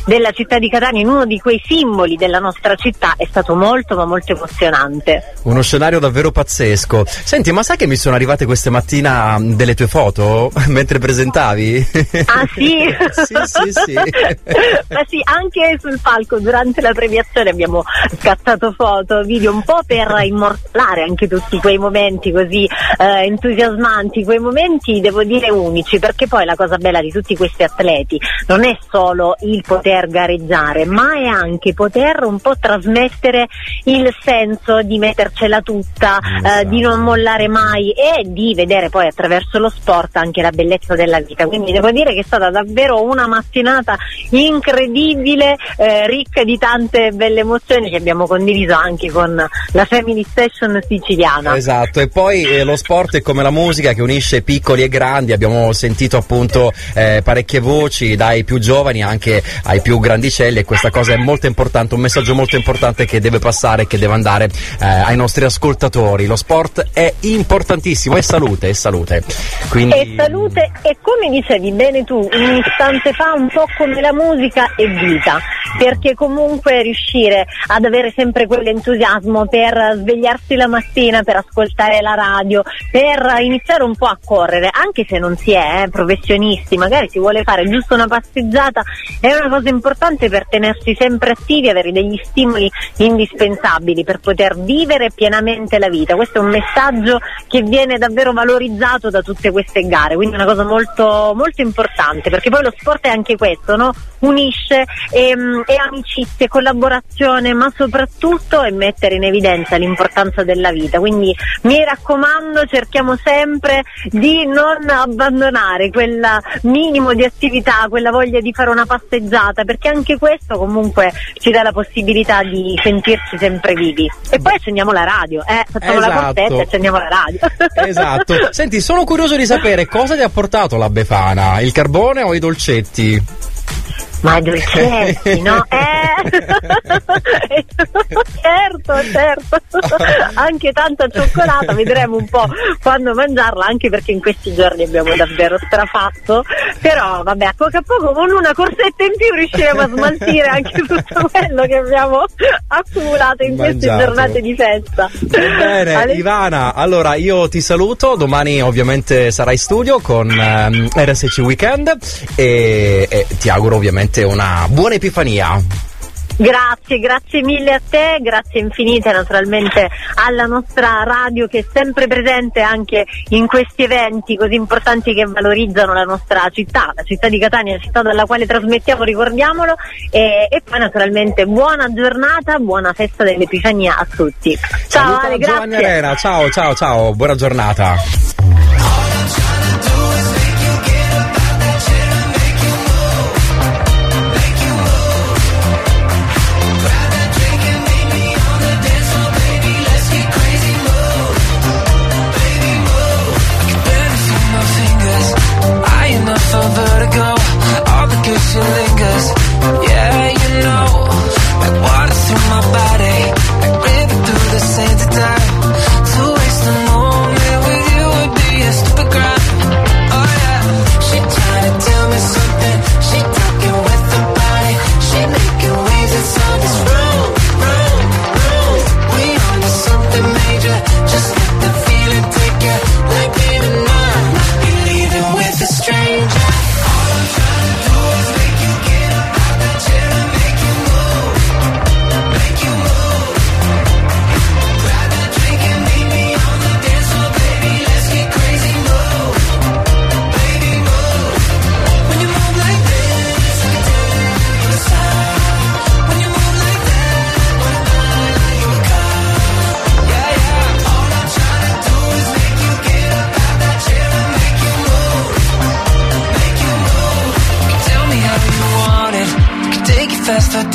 della città di Catania in uno di quei simboli della nostra città è stato molto ma molto emozionante. Uno scenario davvero pazzesco. Senti, ma sai che mi sono arrivate questa mattina mh, delle tue foto mentre presentavi? Ah sì? sì, sì, sì. Ma sì, anche sul palco durante la premiazione abbiamo scattato foto, video un po' per immortalare anche tutti quei momenti così eh, entusiasmanti, quei momenti devo dire unici, perché poi la cosa bella di tutti questi atleti non è solo il poter gareggiare, ma è anche poter un po' trasmettere il senso di mettercela tutta, eh, di non mollare mai e di vedere poi attraverso lo sport anche la bellezza della vita. Quindi devo dire che è stata davvero una mattinata incredibile, eh, ricca di tante belle emozioni che abbiamo condiviso anche con la Family Station siciliana. Esatto, e poi eh, lo sport è come la musica che unisce piccoli e grandi, abbiamo sentito appunto eh, parecchie voci dai più giovani anche ai più grandicelli e questa cosa è molto importante, un messaggio molto importante che deve passare, che deve andare eh, ai nostri ascoltatori. Lo sport è importantissimo, è salute, è salute. Quindi... E salute e come dicevi bene tu un istante fa un po' come la musica è vita perché comunque riuscire ad avere sempre quell'entusiasmo per svegliarsi la mattina, per ascoltare la radio, per iniziare un po' a correre, anche se non si è eh, professionisti, magari si vuole fare giusto una passeggiata, è una cosa importante per tenersi sempre attivi, avere degli stimoli indispensabili per poter vivere pienamente la vita. Questo è un messaggio che viene davvero valorizzato da tutte queste gare, quindi è una cosa molto, molto importante, perché poi lo sport è anche questo, no? unisce ehm, e amicizie, collaborazione, ma soprattutto è mettere in evidenza l'importanza della vita. Quindi mi raccomando, cerchiamo sempre di non abbandonare quel minimo di attività, quella voglia di fare una passeggiata, perché anche questo comunque ci dà la possibilità di sentirci sempre vivi. E poi accendiamo la radio, eh, facciamo la Esatto. corsetta e accendiamo la radio. Esatto. Senti, sono curioso di sapere cosa ti ha portato la Befana, il carbone o i dolcetti? Ma i dolcetti, no? Eh! certo, certo. Anche tanta cioccolata, vedremo un po' quando mangiarla, anche perché in questi giorni abbiamo davvero strafatto. Però vabbè, a poco a poco con una corsetta in più riusciremo a smaltire anche tutto quello che abbiamo accumulato in queste Mangiato. giornate di festa. Bene, Ale- Ivana, allora io ti saluto, domani ovviamente sarai in studio con ehm, RSC Weekend e, e ti auguro ovviamente una buona epifania. Grazie, grazie mille a te, grazie infinite naturalmente alla nostra radio che è sempre presente anche in questi eventi così importanti che valorizzano la nostra città, la città di Catania, la città dalla quale trasmettiamo, ricordiamolo, e, e poi naturalmente buona giornata, buona festa dell'Epifania a tutti. Ciao Saluta Ale, Giovanni grazie. Arena, ciao ciao ciao, buona giornata.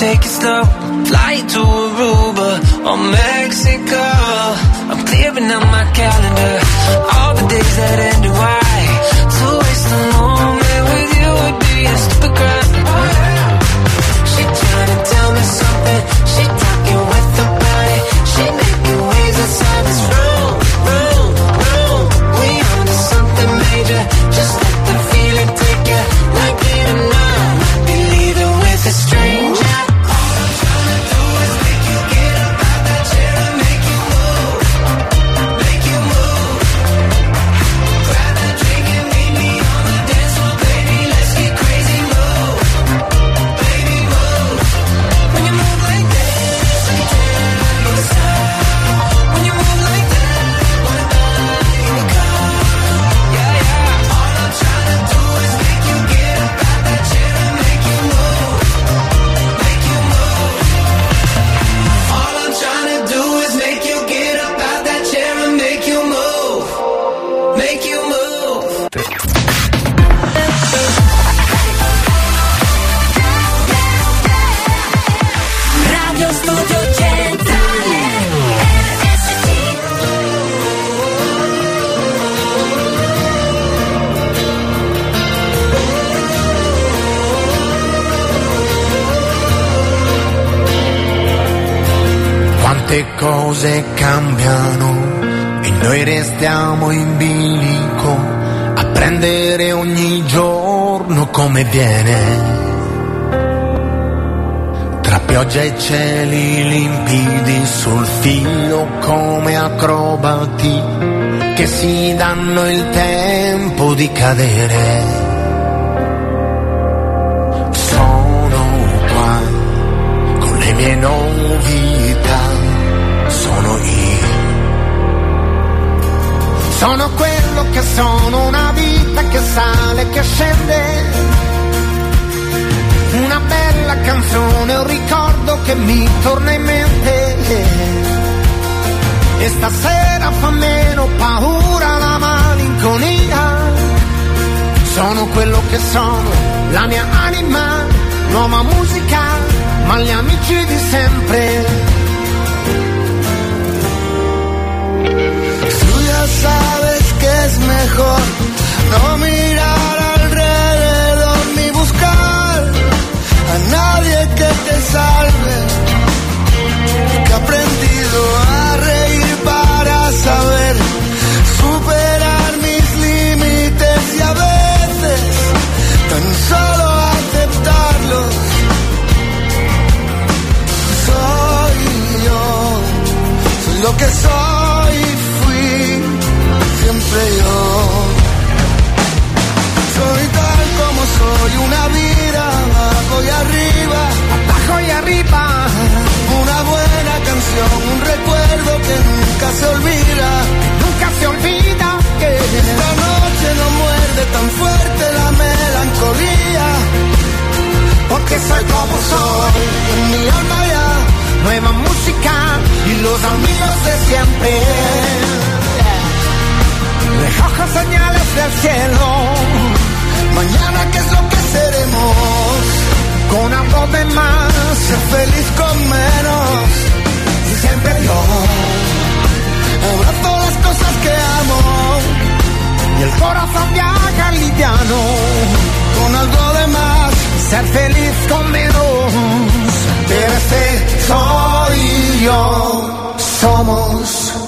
Take it slow. Fly to Aruba or Mexico. I'm clearing out my calendar. All the days that end in Y. To waste a moment with you would be a stupid crime. Pioggia e cieli limpidi sul filo come acrobati che si danno il tempo di cadere. Sono qua con le mie novità, sono io. Sono quello che sono, una vita che sale, che scende. Una bella canzone, un ricordo che mi torna in mente. E stasera fa meno paura la malinconia. Sono quello che sono, la mia anima, nuova musica, ma gli amici di sempre. Tú ya sabes que es mejor no mirar a reír para saber superar mis límites y a veces tan solo aceptarlos. Soy yo, soy lo que soy, fui siempre yo. Soy tal como soy, una vida abajo y arriba, abajo y arriba un recuerdo que nunca se olvida, nunca se olvida que esta noche no muerde tan fuerte la melancolía, porque soy como soy, en mi alma ya nueva música y los amigos de siempre. Recojo señales del cielo, mañana qué es lo que seremos, con algo de más, feliz con menos. Siempre yo abrazo las cosas que amo. Y el corazón viaja liviano. Con algo de más, ser feliz con menos. Pero este soy yo. Somos.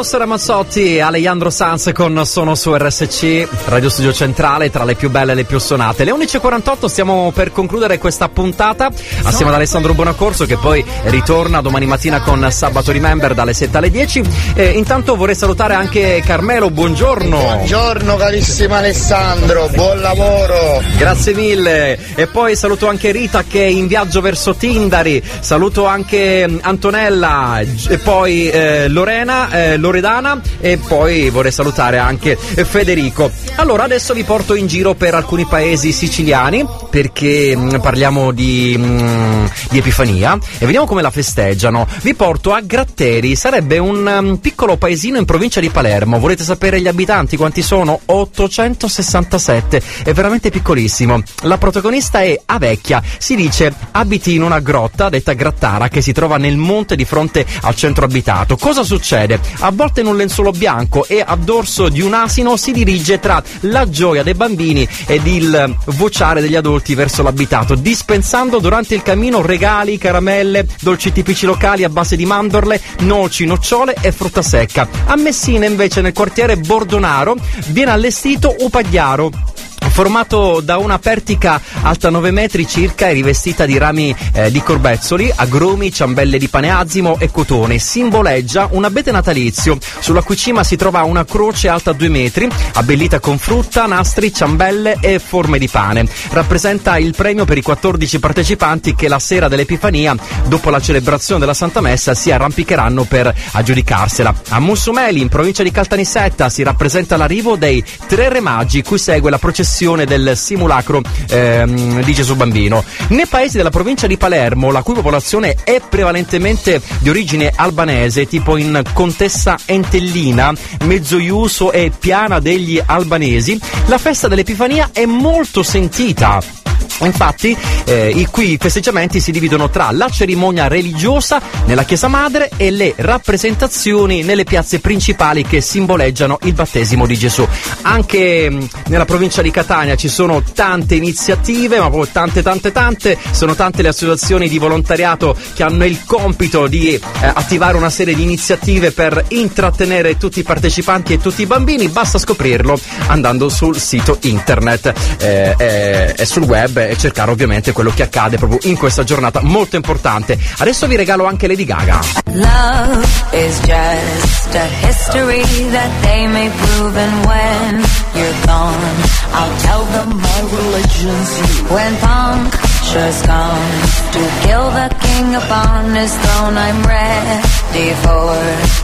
Eros Ramazzotti e Alejandro Sanz con Sono su RSC, Radio Studio Centrale, tra le più belle e le più suonate. Le 11.48 stiamo per concludere questa puntata assieme ad Alessandro Buonacorso che poi ritorna domani mattina con Sabato Remember dalle 7 alle 10. E intanto vorrei salutare anche Carmelo, buongiorno. Buongiorno carissimo Alessandro, buon lavoro. Grazie mille. E poi saluto anche Rita che è in viaggio verso Tindari. Saluto anche Antonella e poi eh, Lorena, eh, Loredana e poi vorrei salutare anche Federico. Allora adesso vi porto in giro per alcuni paesi siciliani perché mm, parliamo di, mm, di Epifania e vediamo come la festeggiano. Vi porto a Gratteri, sarebbe un mm, piccolo paesino in provincia di Palermo. Volete sapere gli abitanti quanti sono? 867, è veramente piccolissimo. La protagonista è Avecchia, si dice abiti in una grotta detta Grattara che si trova nel monte di fronte al centro abitato. Cosa succede? Avvolta in un lenzuolo bianco e a dorso di un asino si dirige tra la gioia dei bambini ed il vociare degli adulti verso l'abitato, dispensando durante il cammino regali, caramelle, dolci tipici locali a base di mandorle, noci, nocciole e frutta secca. A Messina invece nel quartiere Bordonaro viene allestito Upagliaro formato da una pertica alta 9 metri circa e rivestita di rami eh, di corbezzoli, agrumi, ciambelle di paneazimo e cotone. Simboleggia un abete natalizio, sulla cui cima si trova una croce alta 2 metri, abbellita con frutta, nastri, ciambelle e forme di pane. Rappresenta il premio per i 14 partecipanti che la sera dell'Epifania, dopo la celebrazione della Santa Messa, si arrampicheranno per aggiudicarsela. A Mussumeli, in provincia di Caltanissetta, si rappresenta l'arrivo dei tre re cui segue la processione del simulacro ehm, di Gesù Bambino. Nei paesi della provincia di Palermo, la cui popolazione è prevalentemente di origine albanese, tipo in Contessa Entellina, Mezzoiuso e Piana degli Albanesi, la festa dell'Epifania è molto sentita. Infatti, eh, qui i festeggiamenti si dividono tra la cerimonia religiosa nella chiesa madre e le rappresentazioni nelle piazze principali che simboleggiano il battesimo di Gesù. Anche mh, nella provincia di Catania ci sono tante iniziative, ma proprio tante, tante, tante. Sono tante le associazioni di volontariato che hanno il compito di eh, attivare una serie di iniziative per intrattenere tutti i partecipanti e tutti i bambini. Basta scoprirlo andando sul sito internet eh, eh, e sul web e cercare ovviamente quello che accade proprio in questa giornata molto importante. Adesso vi regalo anche Lady Gaga. Love is just a history that they may prove, and when you're gone, I'll tell them my religion's you. When punctures come to kill the king upon his throne, I'm ready for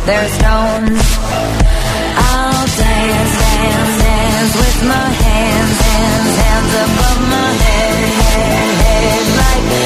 their stones. I'll dance, dance, dance with my hands, hands, hands above my head, head, head, like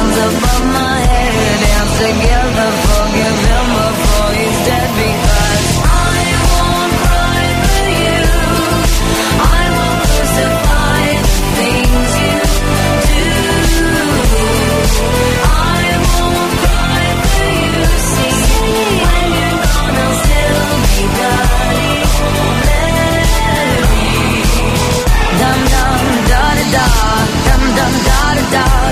hands, above my head, dance together, forgive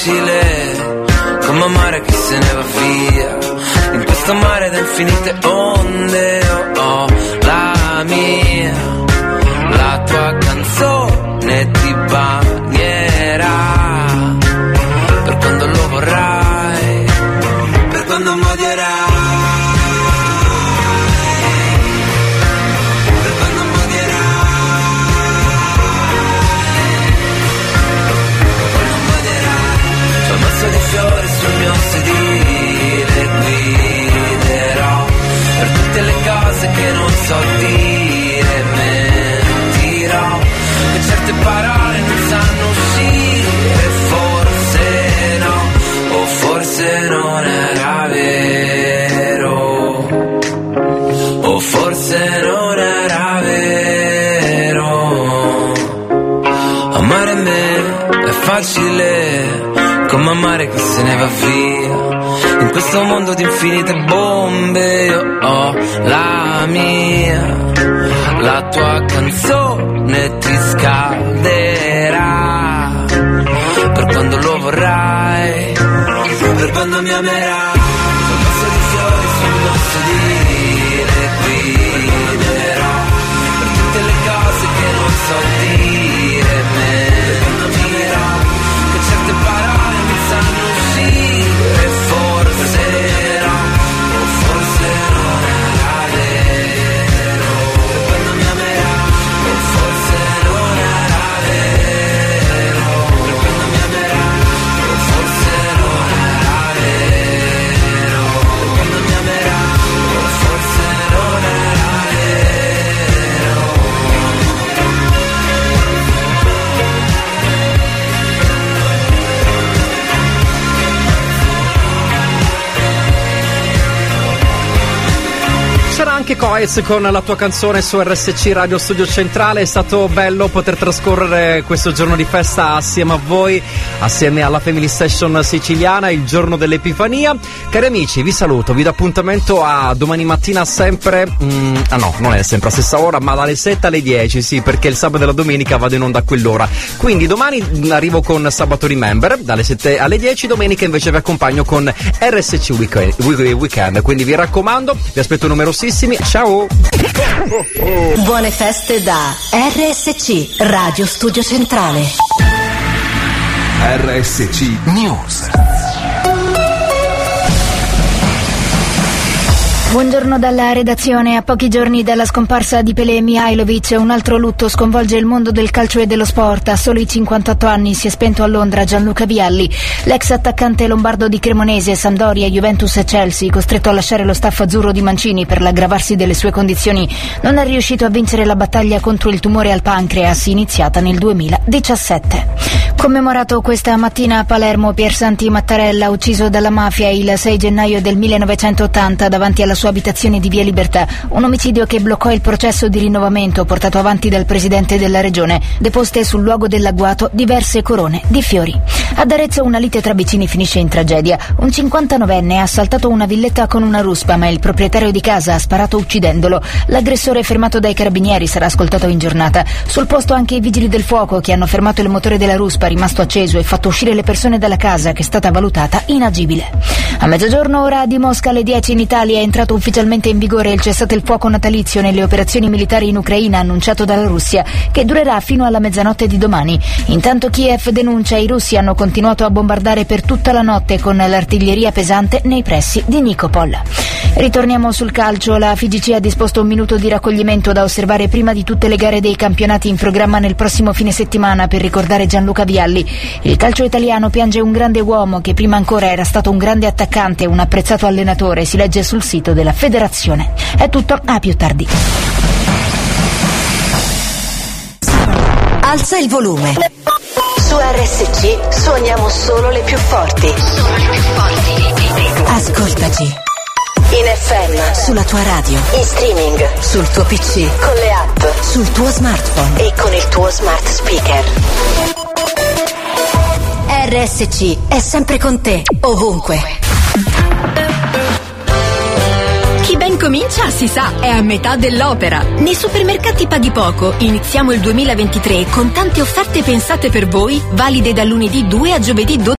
Difficile, come amare chi se ne va via. In questo mare da infinite onde io ho la mia, la tua canzone ti bagnerà. Cose che non so dire Mentirò che certe parole non sanno uscire Forse no, o forse non era vero. O forse non era vero. Amare me è facile come amare chi se ne va via. In questo mondo di infinite bombe io ho la mia. La tua canzone ti scalderà. Per quando lo vorrai, per quando mi amerai. Anche Coez con la tua canzone su RSC Radio Studio Centrale. È stato bello poter trascorrere questo giorno di festa assieme a voi, assieme alla Family Session siciliana, il giorno dell'Epifania. Cari amici, vi saluto, vi do appuntamento a domani mattina sempre. mm, ah no, non è sempre a stessa ora, ma dalle 7 alle 10, sì, perché il sabato e la domenica vado in onda a quell'ora. Quindi domani arrivo con Sabato Remember dalle 7 alle 10, domenica invece vi accompagno con RSC Weekend. weekend. Quindi vi raccomando, vi aspetto numerosissimi. Ciao! Buone feste da RSC Radio Studio Centrale. RSC News. Buongiorno dalla redazione. A pochi giorni dalla scomparsa di Pelé Mihailovic, un altro lutto sconvolge il mondo del calcio e dello sport. A soli 58 anni si è spento a Londra Gianluca Vialli, l'ex attaccante lombardo di Cremonese, Sampdoria, Juventus e Chelsea, costretto a lasciare lo staff azzurro di Mancini per l'aggravarsi delle sue condizioni, non è riuscito a vincere la battaglia contro il tumore al pancreas iniziata nel 2017. Commemorato questa mattina a Palermo Pier Santi Mattarella, ucciso dalla mafia il 6 gennaio del 1980 davanti alla sua abitazione di Via Libertà, un omicidio che bloccò il processo di rinnovamento portato avanti dal presidente della regione, deposte sul luogo dell'agguato diverse corone di fiori. Ad Arezzo una lite tra vicini finisce in tragedia. Un 59enne ha assaltato una villetta con una ruspa, ma il proprietario di casa ha sparato uccidendolo. L'aggressore fermato dai carabinieri sarà ascoltato in giornata. Sul posto anche i vigili del fuoco che hanno fermato il motore della ruspa rimasto acceso e fatto uscire le persone dalla casa che è stata valutata inagibile. A mezzogiorno ora di Mosca alle 10 in Italia è entrato ufficialmente in vigore il cessate il fuoco natalizio nelle operazioni militari in Ucraina annunciato dalla Russia, che durerà fino alla mezzanotte di domani. Intanto Kiev denuncia i russi hanno continuato a bombardare per tutta la notte con l'artiglieria pesante nei pressi di Nikopol. Ritorniamo sul calcio, la FIGC ha disposto un minuto di raccoglimento da osservare prima di tutte le gare dei campionati in programma nel prossimo fine settimana per ricordare Gianluca Vialli. Il calcio italiano piange un grande uomo che prima ancora era stato un grande attaccante e un apprezzato allenatore, si legge sul sito della federazione. È tutto, a più tardi. Alza il volume. Su RSC suoniamo solo le più forti. Ascoltaci. In FM, sulla tua radio, in streaming, sul tuo PC, con le app, sul tuo smartphone e con il tuo smart speaker. RSC è sempre con te, ovunque. Comincia, si sa, è a metà dell'opera. Nei supermercati Paghi Poco iniziamo il 2023 con tante offerte pensate per voi, valide da lunedì 2 a giovedì 12.